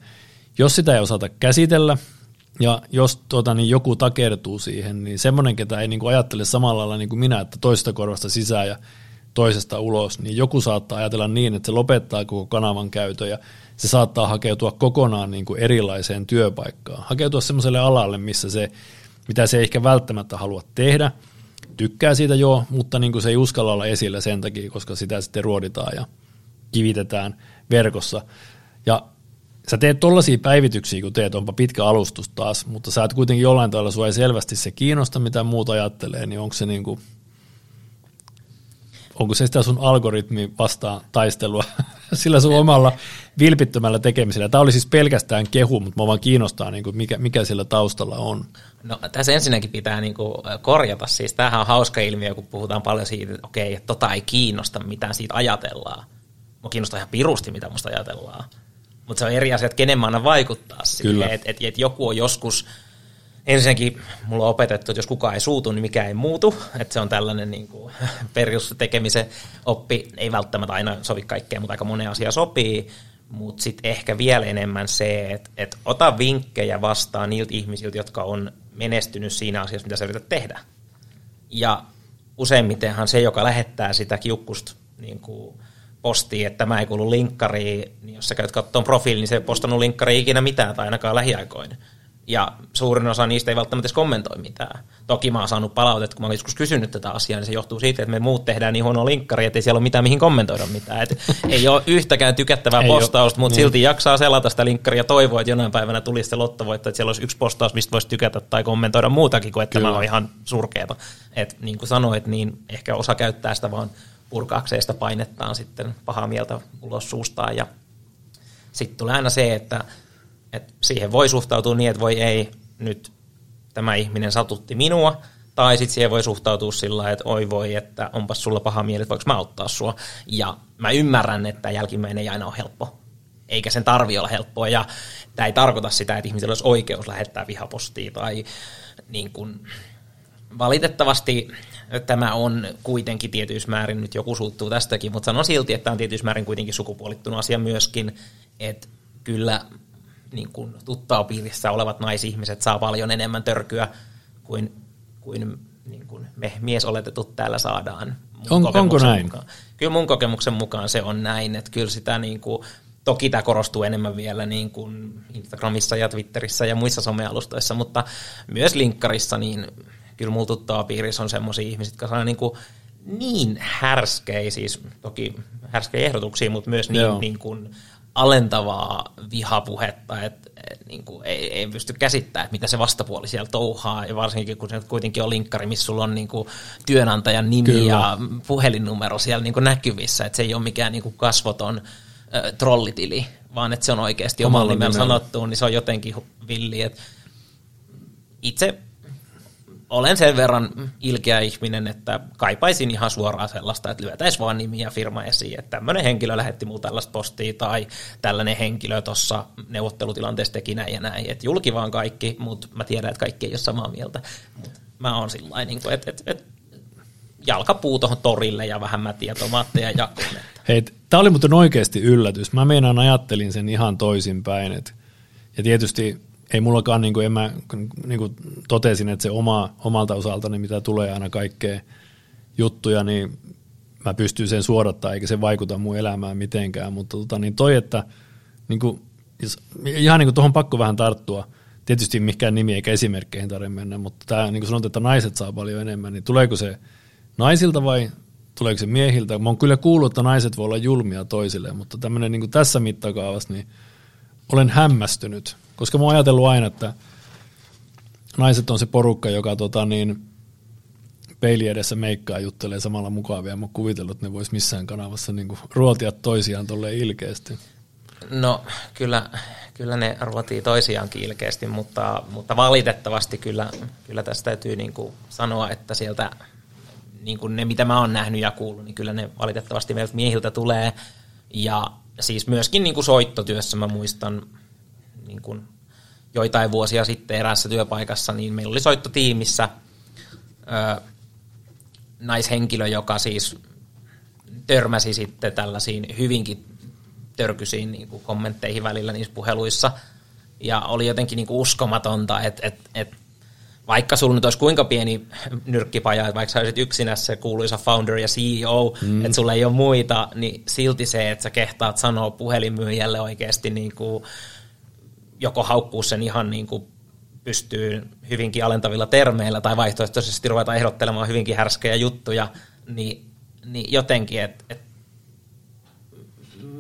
jos sitä ei osata käsitellä, ja jos tuota, niin joku takertuu siihen, niin semmoinen, ketä ei niin kuin ajattele samalla lailla niin kuin minä, että toista korvasta sisään ja toisesta ulos, niin joku saattaa ajatella niin, että se lopettaa koko kanavan käytön ja se saattaa hakeutua kokonaan niin kuin erilaiseen työpaikkaan. Hakeutua semmoiselle alalle, missä se, mitä se ei ehkä välttämättä halua tehdä, tykkää siitä jo, mutta niin kuin se ei uskalla olla esillä sen takia, koska sitä sitten ruoditaan ja kivitetään verkossa. Ja sä teet tollaisia päivityksiä, kun teet, onpa pitkä alustus taas, mutta sä et kuitenkin jollain tavalla, sua ei selvästi se kiinnosta, mitä muuta ajattelee, niin onko se niin kuin, onko se sitä sun algoritmi vastaan taistelua sillä sun omalla vilpittömällä tekemisellä. Tämä oli siis pelkästään kehu, mutta mua vaan kiinnostaa, niin kuin mikä, mikä sillä taustalla on. No tässä ensinnäkin pitää niin kuin korjata, siis tämähän on hauska ilmiö, kun puhutaan paljon siitä, että okei, että tota ei kiinnosta, mitä siitä ajatellaan. Mua kiinnostaa ihan pirusti, mitä musta ajatellaan. Mutta se on eri asia, että kenen mä annan vaikuttaa siihen, että et, et joku on joskus, ensinnäkin mulla on opetettu, että jos kukaan ei suutu, niin mikä ei muutu, että se on tällainen niin kuin, perustekemisen oppi, ei välttämättä aina sovi kaikkeen, mutta aika monen asia sopii, mutta sitten ehkä vielä enemmän se, että, että ota vinkkejä vastaan niiltä ihmisiltä, jotka on menestynyt siinä asiassa, mitä sä yrität tehdä. Ja useimmitenhan se, joka lähettää sitä kiukkusta niin kuin, postiin, että tämä ei kuulu linkkariin, niin jos sä käyt katsomaan profiilin, niin se ei postannut linkkariin ikinä mitään tai ainakaan lähiaikoina. Ja suurin osa niistä ei välttämättä edes kommentoi mitään. Toki mä oon saanut palautetta, kun mä olen joskus kysynyt tätä asiaa, niin se johtuu siitä, että me muut tehdään niin huono linkkari, että ei siellä ole mitään mihin kommentoida mitään. Et ei ole yhtäkään tykättävää ei postausta, mutta niin. silti jaksaa selata sitä linkkaria ja toivoa, että jonain päivänä tulisi se lottovoitto, että siellä olisi yksi postaus, mistä voisi tykätä tai kommentoida muutakin kuin, että Kyllä. tämä on ihan surkeeta. Et niin kuin sanoit, niin ehkä osa käyttää sitä vaan purkaakseen sitä painettaan sitten pahaa mieltä ulos suustaan ja sitten tulee aina se, että, että siihen voi suhtautua niin, että voi ei, nyt tämä ihminen satutti minua, tai sitten siihen voi suhtautua sillä että oi voi, että onpas sulla paha mieli, että voiko mä auttaa sua. Ja mä ymmärrän, että jälkimmäinen ei aina ole helppo. Eikä sen tarvi olla helppoa. Ja tämä ei tarkoita sitä, että ihmisellä olisi oikeus lähettää vihapostia tai niin kuin, valitettavasti tämä on kuitenkin tietyissä määrin, nyt joku suuttuu tästäkin, mutta sanon silti, että tämä on tietyissä määrin kuitenkin sukupuolittunut asia myöskin, että kyllä niin kuin tuttaupiirissä olevat naisihmiset saa paljon enemmän törkyä kuin, kuin, niin kuin me miesoletetut täällä saadaan. On, onko näin? Mukaan. Kyllä mun kokemuksen mukaan se on näin, että kyllä sitä niin kuin, toki tämä korostuu enemmän vielä niin kuin Instagramissa ja Twitterissä ja muissa somealustoissa, mutta myös linkkarissa, niin kyllä mulla tuttavapiirissä on semmoisia ihmisiä, jotka saa niin, kuin niin härskejä, siis toki härskejä ehdotuksia, mutta myös niin, niin kuin alentavaa vihapuhetta, että et, niin kuin ei, ei pysty käsittämään, että mitä se vastapuoli siellä touhaa, ja varsinkin kun se kuitenkin on linkkari, missä sulla on niin kuin työnantajan nimi Kyllä. ja puhelinnumero siellä niin kuin näkyvissä, että se ei ole mikään niin kuin kasvoton äh, trollitili, vaan että se on oikeasti omalla nimellä sanottu, niin se on jotenkin villi. Itse olen sen verran ilkeä ihminen, että kaipaisin ihan suoraan sellaista, että lyötäisiin vaan nimi ja firma esiin, että tämmöinen henkilö lähetti mulle tällaista postia tai tällainen henkilö tuossa neuvottelutilanteessa teki näin ja näin. Että julki vaan kaikki, mutta mä tiedän, että kaikki ei ole samaa mieltä. Mut mä oon sillä niin että et, et, jalkapuu tuohon torille ja vähän mätiä tomaatteja jakoon. Hei, tämä oli muuten oikeasti yllätys. Mä meinaan ajattelin sen ihan toisinpäin. Ja tietysti ei mullakaan, niin kuin, en mä, niin kuin totesin, että se oma, omalta osaltani, mitä tulee aina kaikkea juttuja, niin mä pystyn sen suodattaa, eikä se vaikuta mun elämään mitenkään, mutta tota, niin toi, että niin kuin, ihan niin kuin tuohon pakko vähän tarttua, tietysti mikään nimi eikä esimerkkeihin tarvitse mennä, mutta tämä, niin kuin sanot, että naiset saa paljon enemmän, niin tuleeko se naisilta vai tuleeko se miehiltä? Mä oon kyllä kuullut, että naiset voi olla julmia toisilleen, mutta tämmöinen niin tässä mittakaavassa, niin olen hämmästynyt, koska mä oon ajatellut aina, että naiset on se porukka, joka tota, niin, peili edessä meikkaa juttelee samalla mukavia. Mä oon kuvitellut, että ne vois missään kanavassa niin kuin, ruotia toisiaan tolle ilkeästi. No kyllä, kyllä ne ruotii toisiaankin ilkeästi, mutta, mutta valitettavasti kyllä, kyllä tästä täytyy niin kuin sanoa, että sieltä niin kuin ne, mitä mä oon nähnyt ja kuullut, niin kyllä ne valitettavasti meiltä miehiltä tulee. Ja siis myöskin niin kuin soittotyössä mä muistan niin kuin joitain vuosia sitten eräässä työpaikassa, niin meillä oli soittotiimissä ö, naishenkilö, joka siis törmäsi sitten tällaisiin hyvinkin törkyisiin niin kuin kommentteihin välillä niissä puheluissa. Ja oli jotenkin niin kuin uskomatonta, että, että, että vaikka sulla nyt olisi kuinka pieni nyrkkipaja, että vaikka sä olisit yksinä se kuuluisa founder ja CEO, mm. että sulla ei ole muita, niin silti se, että sä kehtaat sanoa puhelinmyyjälle oikeasti niin kuin joko haukkuu sen ihan niin kuin pystyy hyvinkin alentavilla termeillä tai vaihtoehtoisesti ruveta ehdottelemaan hyvinkin härskejä juttuja, niin, niin jotenkin, että et,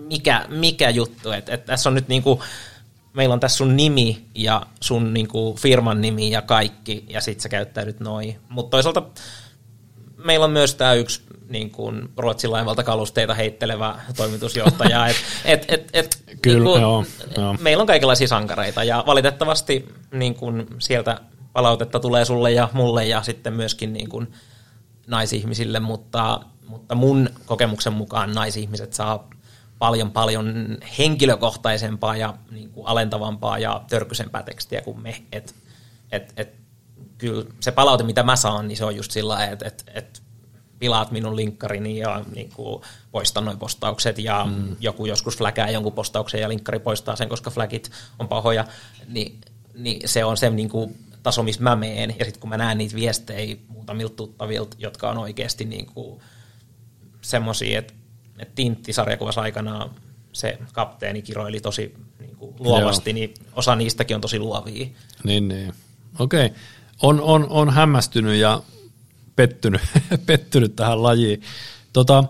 mikä, mikä juttu, että et tässä on nyt niin kuin, meillä on tässä sun nimi ja sun niin kuin firman nimi ja kaikki, ja sit sä käyttäydyt noin. Mutta toisaalta meillä on myös tämä yksi niin kuin Ruotsin laivalta kalusteita heittelevä toimitusjohtaja. et, et, et, et, Kyllä, niin kuin, joo, joo. Meillä on kaikenlaisia sankareita ja valitettavasti niin kuin sieltä palautetta tulee sulle ja mulle ja sitten myöskin niin kuin naisihmisille, mutta, mutta mun kokemuksen mukaan naisihmiset saa paljon paljon henkilökohtaisempaa ja niin kuin alentavampaa ja törkysempää tekstiä kuin me. Et, et, et, kyllä se palaute, mitä mä saan, niin se on just sillä että et, et pilaat minun linkkarini ja niin kuin poistan noin postaukset ja mm. joku joskus fläkää jonkun postauksen ja linkkari poistaa sen, koska flagit on pahoja, niin, niin se on se niin kuin taso, missä mä meen. Ja sitten kun mä näen niitä viestejä muutamilta tuttavilta, jotka on oikeasti niin kuin semmoisia, että, että Tintti-sarjakuvassa aikanaan se kapteeni kiroili tosi niin kuin luovasti, Joo. niin osa niistäkin on tosi luovia. Niin, niin. Okei. Okay. On, on, on hämmästynyt ja pettynyt, pettynyt tähän lajiin. Tota,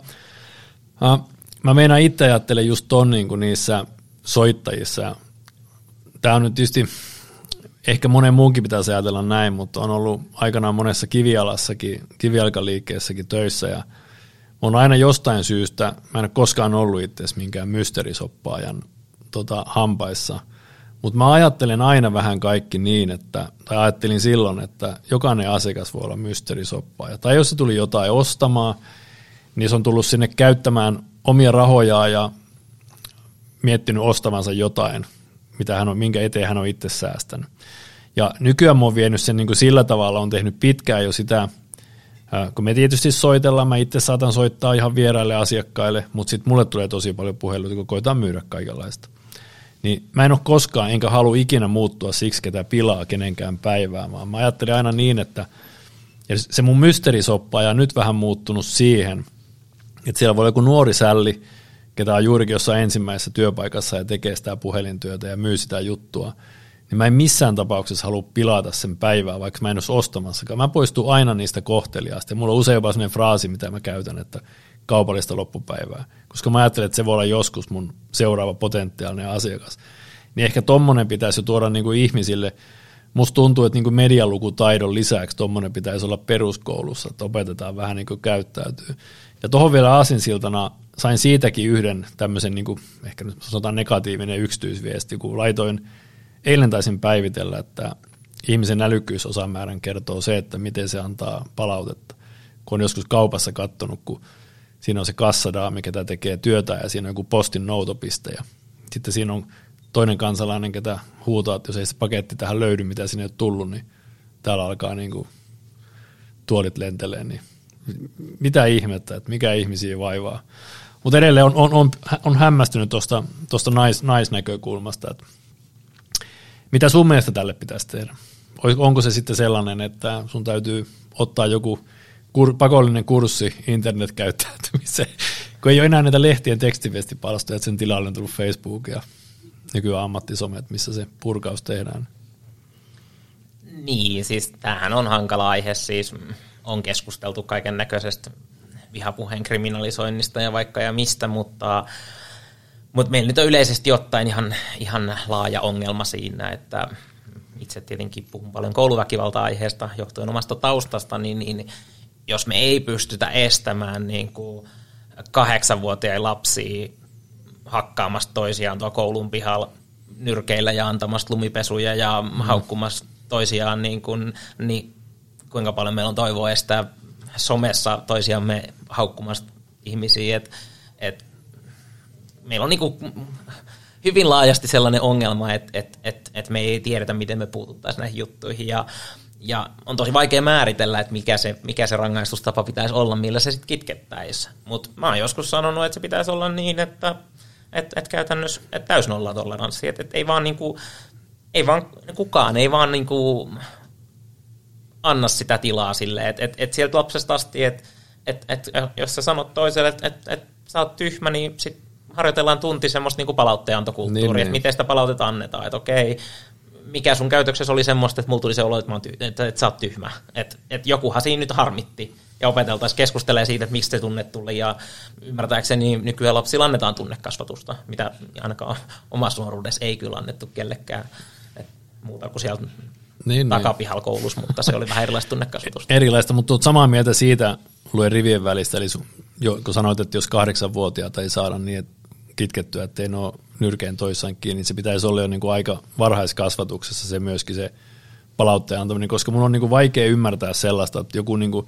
mä meinaan itse ajattelen just ton niin kuin niissä soittajissa. Tämä on nyt tietysti, ehkä monen muunkin pitäisi ajatella näin, mutta on ollut aikanaan monessa kivialassakin, kivialkaliikkeessäkin töissä ja on aina jostain syystä, mä en ole koskaan ollut itse minkään mysteerisoppaajan tota, hampaissa, mutta mä ajattelen aina vähän kaikki niin, että, tai ajattelin silloin, että jokainen asiakas voi olla mysteerisoppaaja. Tai jos se tuli jotain ostamaan, niin se on tullut sinne käyttämään omia rahojaan ja miettinyt ostavansa jotain, mitä hän on, minkä eteen hän on itse säästänyt. Ja nykyään mä oon vienyt sen niin kuin sillä tavalla, on tehnyt pitkään jo sitä, kun me tietysti soitellaan, mä itse saatan soittaa ihan vieraille asiakkaille, mutta sitten mulle tulee tosi paljon puheluita, kun koitaan myydä kaikenlaista. Niin mä en ole koskaan, enkä halua ikinä muuttua siksi, ketä pilaa kenenkään päivää, vaan mä ajattelin aina niin, että ja se mun mysteerisoppa on nyt vähän muuttunut siihen, että siellä voi olla joku nuori sälli, ketä on juurikin jossain ensimmäisessä työpaikassa ja tekee sitä puhelintyötä ja myy sitä juttua, niin mä en missään tapauksessa halua pilata sen päivää, vaikka mä en olisi ostamassakaan. Mä poistun aina niistä kohteliaista ja mulla on usein jopa sellainen fraasi, mitä mä käytän, että kaupallista loppupäivää, koska mä ajattelen, että se voi olla joskus mun seuraava potentiaalinen asiakas. Niin ehkä tommonen pitäisi jo tuoda niin kuin ihmisille, musta tuntuu, että niin kuin medialukutaidon lisäksi tommonen pitäisi olla peruskoulussa, että opetetaan vähän niin kuin käyttäytyy. Ja tuohon vielä aasinsiltana sain siitäkin yhden tämmöisen, niin kuin, ehkä nyt sanotaan negatiivinen yksityisviesti, kun laitoin, eilen taisin päivitellä, että ihmisen älykkyysosamäärän kertoo se, että miten se antaa palautetta. Kun on joskus kaupassa katsonut, kun siinä on se kassadaami, ketä tekee työtä ja siinä on joku postin noutopiste ja sitten siinä on toinen kansalainen, ketä huutaa, että jos ei se paketti tähän löydy, mitä sinne ei ole tullut, niin täällä alkaa niin kuin tuolit lentelee, niin mitä ihmettä, että mikä ihmisiä vaivaa. Mutta edelleen on, on, on, on hämmästynyt tuosta nais, naisnäkökulmasta, että mitä sun mielestä tälle pitäisi tehdä? Onko se sitten sellainen, että sun täytyy ottaa joku kur, pakollinen kurssi internetkäyttäytymiseen, kun ei ole enää näitä lehtien tekstiviestipalstoja, että sen tilalle on tullut Facebook ja nykyään ammattisomet, missä se purkaus tehdään. Niin, siis tämähän on hankala aihe, siis on keskusteltu kaiken näköisestä vihapuheen kriminalisoinnista ja vaikka ja mistä, mutta, mutta meillä nyt on yleisesti ottaen ihan, ihan laaja ongelma siinä, että itse tietenkin puhun paljon kouluväkivalta-aiheesta johtuen omasta taustasta, niin, niin jos me ei pystytä estämään niin kuin kahdeksanvuotiaita lapsia hakkaamasta toisiaan tuo koulun pihalla nyrkeillä ja antamasta lumipesuja ja mm. haukkumasta toisiaan, niin, kuin, niin kuinka paljon meillä on toivoa estää somessa toisiamme haukkumasta ihmisiä, että et, meillä on niin kuin hyvin laajasti sellainen ongelma, että et, et, et me ei tiedetä, miten me puututtaisiin näihin juttuihin ja ja on tosi vaikea määritellä, että mikä se, mikä se rangaistustapa pitäisi olla, millä se sitten kitkettäisiin. Mutta mä oon joskus sanonut, että se pitäisi olla niin, että et, et käytännössä et täys nolla toleranssi. Että et ei vaan, niinku, ei vaan kukaan ei vaan niinku anna sitä tilaa sille, että et, et sieltä lapsesta asti, että et, et, jos sä sanot toiselle, että et, et, sä oot tyhmä, niin sit harjoitellaan tunti semmoista niinku palautteenantokulttuuria, niin, että niin. miten sitä palautetta annetaan, että okei, mikä sun käytöksessä oli semmoista, että mulla tuli se olo, että, mä ty- että, että sä oot tyhmä. Että, että jokuhan siinä nyt harmitti. Ja opeteltaisiin keskustelemaan siitä, että miksi te tunne tuli. Ja ymmärtääkseni nykyään lapsilla annetaan tunnekasvatusta, mitä ainakaan omassa nuoruudessa ei kyllä annettu kellekään. Et muuta kuin sieltä niin, takapihalla niin. koulussa, mutta se oli vähän erilaista tunnekasvatusta. Erilaista, mutta samaa mieltä siitä luen rivien välistä, eli jo, kun sanoit, että jos kahdeksanvuotiaata ei saada niin, että kitkettyä, ettei ne ole nyrkeen toissaan kiinni, niin se pitäisi olla jo niin kuin aika varhaiskasvatuksessa se myöskin se palautteen antaminen, koska mun on niin kuin vaikea ymmärtää sellaista, että joku niin kuin,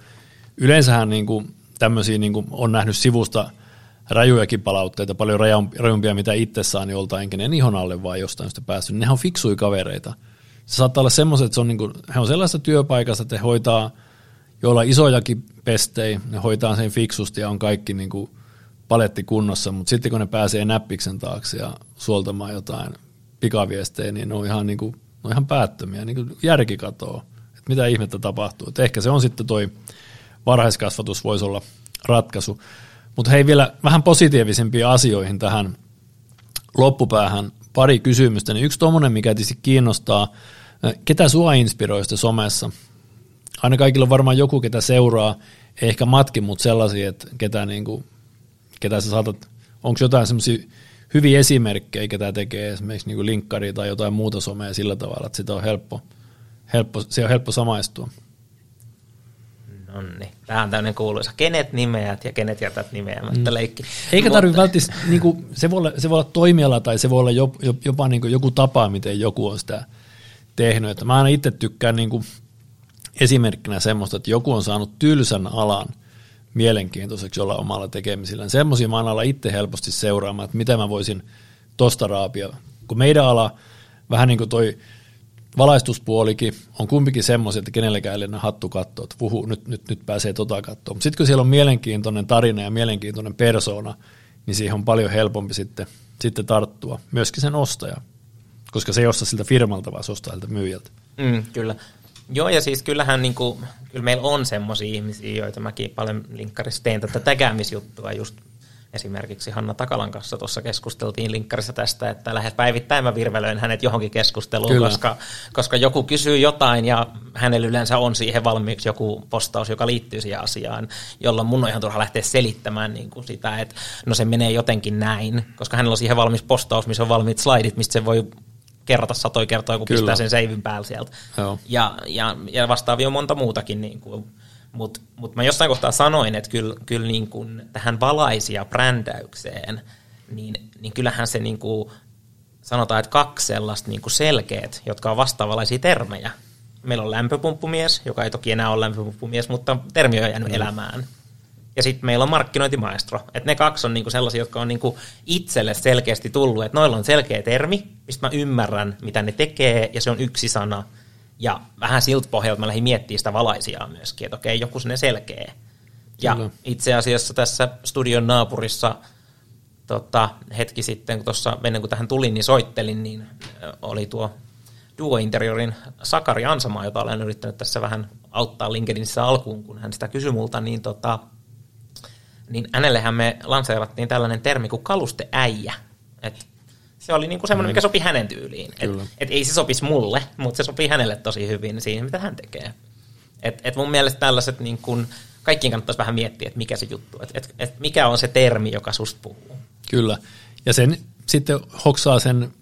yleensähän niin kuin tämmöisiä niin kuin on nähnyt sivusta rajujakin palautteita, paljon rajumpia mitä itse saa, niin joltain kenen ihon alle vai jostain sitä päässyt. Nehän on fiksui kavereita. Se saattaa olla semmoiset, että se on niin kuin, he on sellaisessa työpaikassa, että he hoitaa, joilla isojakin pestejä, ne hoitaa sen fiksusti ja on kaikki niin kuin paletti kunnossa, mutta sitten kun ne pääsee näppiksen taakse ja suoltamaan jotain pikaviestejä, niin ne on ihan, niin kuin, ne on ihan päättömiä, niin kuin järki katoo, että mitä ihmettä tapahtuu. Et ehkä se on sitten toi varhaiskasvatus voisi olla ratkaisu. Mutta hei vielä vähän positiivisempiin asioihin tähän loppupäähän pari kysymystä. Niin yksi tuommoinen, mikä tietysti kiinnostaa, ketä sua inspiroi somessa? Aina kaikilla on varmaan joku, ketä seuraa, ehkä matki, mutta sellaisia, että ketä, niin kuin, ketä sä saatat, onko jotain semmoisia hyviä esimerkkejä, ketä tekee esimerkiksi niin linkkari tai jotain muuta somea sillä tavalla, että sitä on helppo, helppo, se on helppo samaistua. No niin, tämä on tämmöinen kuuluisa, kenet nimeät ja kenet jätät nimeämättä mm. leikki. Eikä tarvitse välttämättä, niin kuin, se, voi olla, se voi olla toimiala tai se voi olla jopa, jopa niin kuin joku tapa, miten joku on sitä tehnyt. Että mä aina itse tykkään niin kuin esimerkkinä semmoista, että joku on saanut tylsän alan mielenkiintoiseksi olla omalla tekemisillä. Semmoisia mä aina itse helposti seuraamaan, että miten mä voisin tosta raapia. Kun meidän ala, vähän niin kuin toi valaistuspuolikin, on kumpikin semmoisia, että kenellekään ei hattu katsoa, että vuhu, nyt, nyt, nyt pääsee tota katsoa. Mutta sitten kun siellä on mielenkiintoinen tarina ja mielenkiintoinen persona, niin siihen on paljon helpompi sitten, sitten tarttua. Myöskin sen ostaja, koska se ei osta siltä firmalta, vaan se ostaa siltä myyjältä. Mm, kyllä. Joo, ja siis kyllähän niin kuin, kyllä meillä on semmoisia ihmisiä, joita mäkin paljon linkkarissa teen tätä tägäämisjuttua just esimerkiksi Hanna Takalan kanssa tuossa keskusteltiin linkkarissa tästä, että lähes päivittäin mä virvelöin hänet johonkin keskusteluun, koska, koska joku kysyy jotain ja hänellä yleensä on siihen valmiiksi joku postaus, joka liittyy siihen asiaan, jolloin mun on ihan turha lähteä selittämään niin kuin sitä, että no se menee jotenkin näin, koska hänellä on siihen valmis postaus, missä on valmiit slaidit, mistä se voi kerrata satoja kertoja, kun Kyllä. pistää sen seivin päällä sieltä. Joo. Ja, ja, ja vastaavia on monta muutakin. Niin kuin, mutta mut mä jossain kohtaa sanoin, että kyllä, kyllä niin kuin tähän valaisia brändäykseen, niin, niin kyllähän se niin kuin, sanotaan, että kaksi sellaista niin kuin selkeät, jotka on vastaavanlaisia termejä. Meillä on lämpöpumppumies, joka ei toki enää ole lämpöpumppumies, mutta termi on jäänyt mm. elämään. Ja sitten meillä on markkinointimaestro. Että ne kaksi on niinku sellaisia, jotka on niinku itselle selkeästi tullut, että noilla on selkeä termi, mistä mä ymmärrän, mitä ne tekee, ja se on yksi sana. Ja vähän siltä pohjalta mä lähdin miettimään sitä valaisiaa myöskin, että okei, joku sinne selkeä. Ja Kyllä. itse asiassa tässä studion naapurissa tota, hetki sitten, kun tuossa ennen kuin tähän tulin, niin soittelin, niin oli tuo Duo Interiorin Sakari Ansamaa, jota olen yrittänyt tässä vähän auttaa LinkedInissä alkuun, kun hän sitä kysyi multa, niin tota, niin hänellehän me lanseerattiin tällainen termi kuin kalusteäijä. Et se oli niinku semmoinen, mikä mm. sopi hänen tyyliin. Et, et ei se sopisi mulle, mutta se sopii hänelle tosi hyvin siihen, mitä hän tekee. Et, et mun mielestä tällaiset, niin kun, kaikkiin kannattaisi vähän miettiä, että mikä se juttu, että et, et mikä on se termi, joka susta puhuu. Kyllä, ja sen sitten hoksaa sen,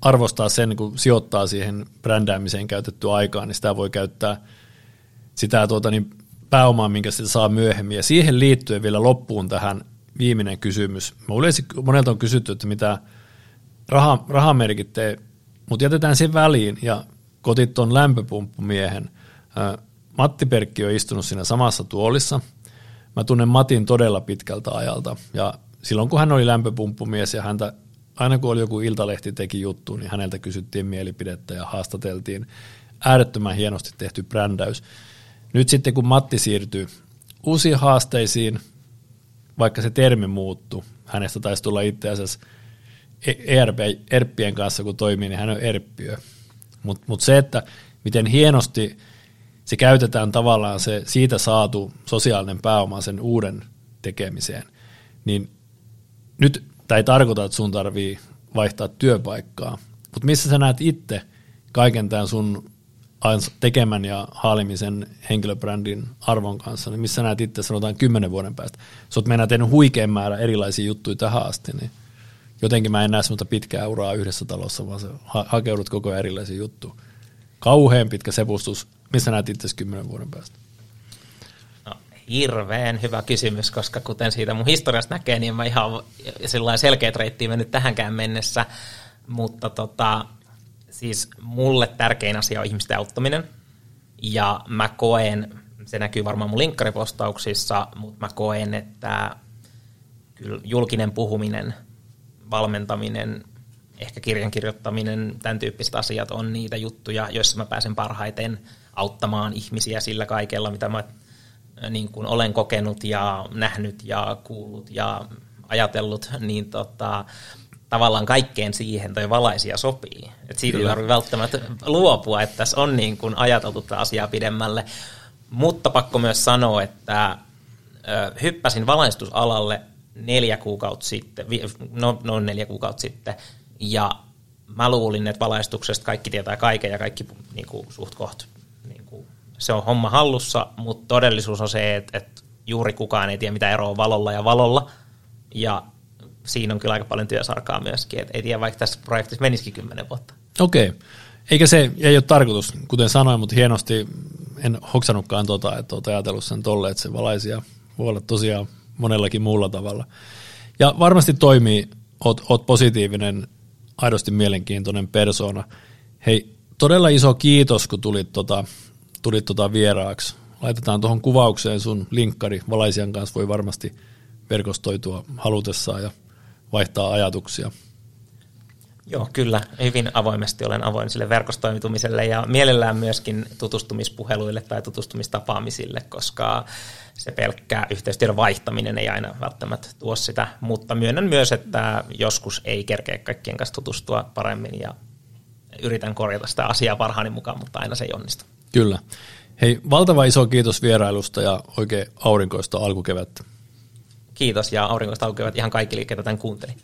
arvostaa sen, kun sijoittaa siihen brändäämiseen käytettyä aikaa, niin sitä voi käyttää sitä tuota, niin pääomaa, minkä sitä saa myöhemmin. Ja siihen liittyen vielä loppuun tähän viimeinen kysymys. Mä yleensä monelta on kysytty, että mitä raha, rahamerkit tee, mutta jätetään sen väliin ja kotit on lämpöpumppumiehen. Matti Perkki on istunut siinä samassa tuolissa. Mä tunnen Matin todella pitkältä ajalta ja silloin kun hän oli lämpöpumppumies ja häntä aina kun oli joku iltalehti teki juttu, niin häneltä kysyttiin mielipidettä ja haastateltiin. Äärettömän hienosti tehty brändäys. Nyt sitten kun Matti siirtyy uusiin haasteisiin, vaikka se termi muuttuu, hänestä taisi tulla itse asiassa ERP, ERPien kanssa kun toimii, niin hän on ERPiö. Mutta mut se, että miten hienosti se käytetään tavallaan se siitä saatu sosiaalinen pääoma sen uuden tekemiseen, niin nyt tämä ei tarkoita, että sun tarvii vaihtaa työpaikkaa, mutta missä sä näet itse kaiken tämän sun tekemän ja haalimisen henkilöbrändin arvon kanssa, niin missä näet itse sanotaan kymmenen vuoden päästä. Sä oot mennä tehnyt huikean määrä erilaisia juttuja tähän asti, niin jotenkin mä en näe semmoista pitkää uraa yhdessä talossa, vaan sä ha- hakeudut koko ajan erilaisiin juttuja. Kauhean pitkä sepustus. Missä näet itse kymmenen vuoden päästä? No, hirveän hyvä kysymys, koska kuten siitä mun historiasta näkee, niin mä ihan selkeä reitti mennyt tähänkään mennessä, mutta tota, siis mulle tärkein asia on ihmisten auttaminen. Ja mä koen, se näkyy varmaan mun linkkaripostauksissa, mutta mä koen, että kyllä julkinen puhuminen, valmentaminen, ehkä kirjan kirjoittaminen, tämän tyyppiset asiat on niitä juttuja, joissa mä pääsen parhaiten auttamaan ihmisiä sillä kaikella, mitä mä niin kuin olen kokenut ja nähnyt ja kuullut ja ajatellut, niin tota, tavallaan kaikkeen siihen toi valaisia sopii. Et siitä ei tarvitse välttämättä luopua, että tässä on niin kuin ajateltu tätä asiaa pidemmälle. Mutta pakko myös sanoa, että hyppäsin valaistusalalle neljä kuukautta sitten, no, no neljä kuukautta sitten, ja mä luulin, että valaistuksesta kaikki tietää kaiken ja kaikki niin kuin, suht koht, niin kuin, se on homma hallussa, mutta todellisuus on se, että, että juuri kukaan ei tiedä, mitä eroa on valolla ja valolla. Ja siinä on kyllä aika paljon työsarkaa myöskin, että ei tiedä, vaikka tässä projektissa menisikin kymmenen vuotta. Okei. Okay. Eikä se ei ole tarkoitus, kuten sanoin, mutta hienosti en hoksannutkaan tota, että olet ajatellut sen tolle, että se valaisi ja voi olla tosiaan monellakin muulla tavalla. Ja varmasti toimii, oot, oot positiivinen, aidosti mielenkiintoinen persona. Hei, todella iso kiitos, kun tulit, tota, tulit tota vieraaksi. Laitetaan tuohon kuvaukseen sun linkkari. Valaisian kanssa voi varmasti verkostoitua halutessaan ja vaihtaa ajatuksia. Joo, kyllä. Hyvin avoimesti olen avoin sille verkostoimitumiselle ja mielellään myöskin tutustumispuheluille tai tutustumistapaamisille, koska se pelkkää yhteystiedon vaihtaminen ei aina välttämättä tuo sitä, mutta myönnän myös, että joskus ei kerkeä kaikkien kanssa tutustua paremmin ja yritän korjata sitä asiaa parhaani mukaan, mutta aina se ei onnistu. Kyllä. Hei, valtava iso kiitos vierailusta ja oikein aurinkoista alkukevättä. Kiitos ja aurinkoista alkukevättä ihan kaikille, ketä tämän kuuntelin.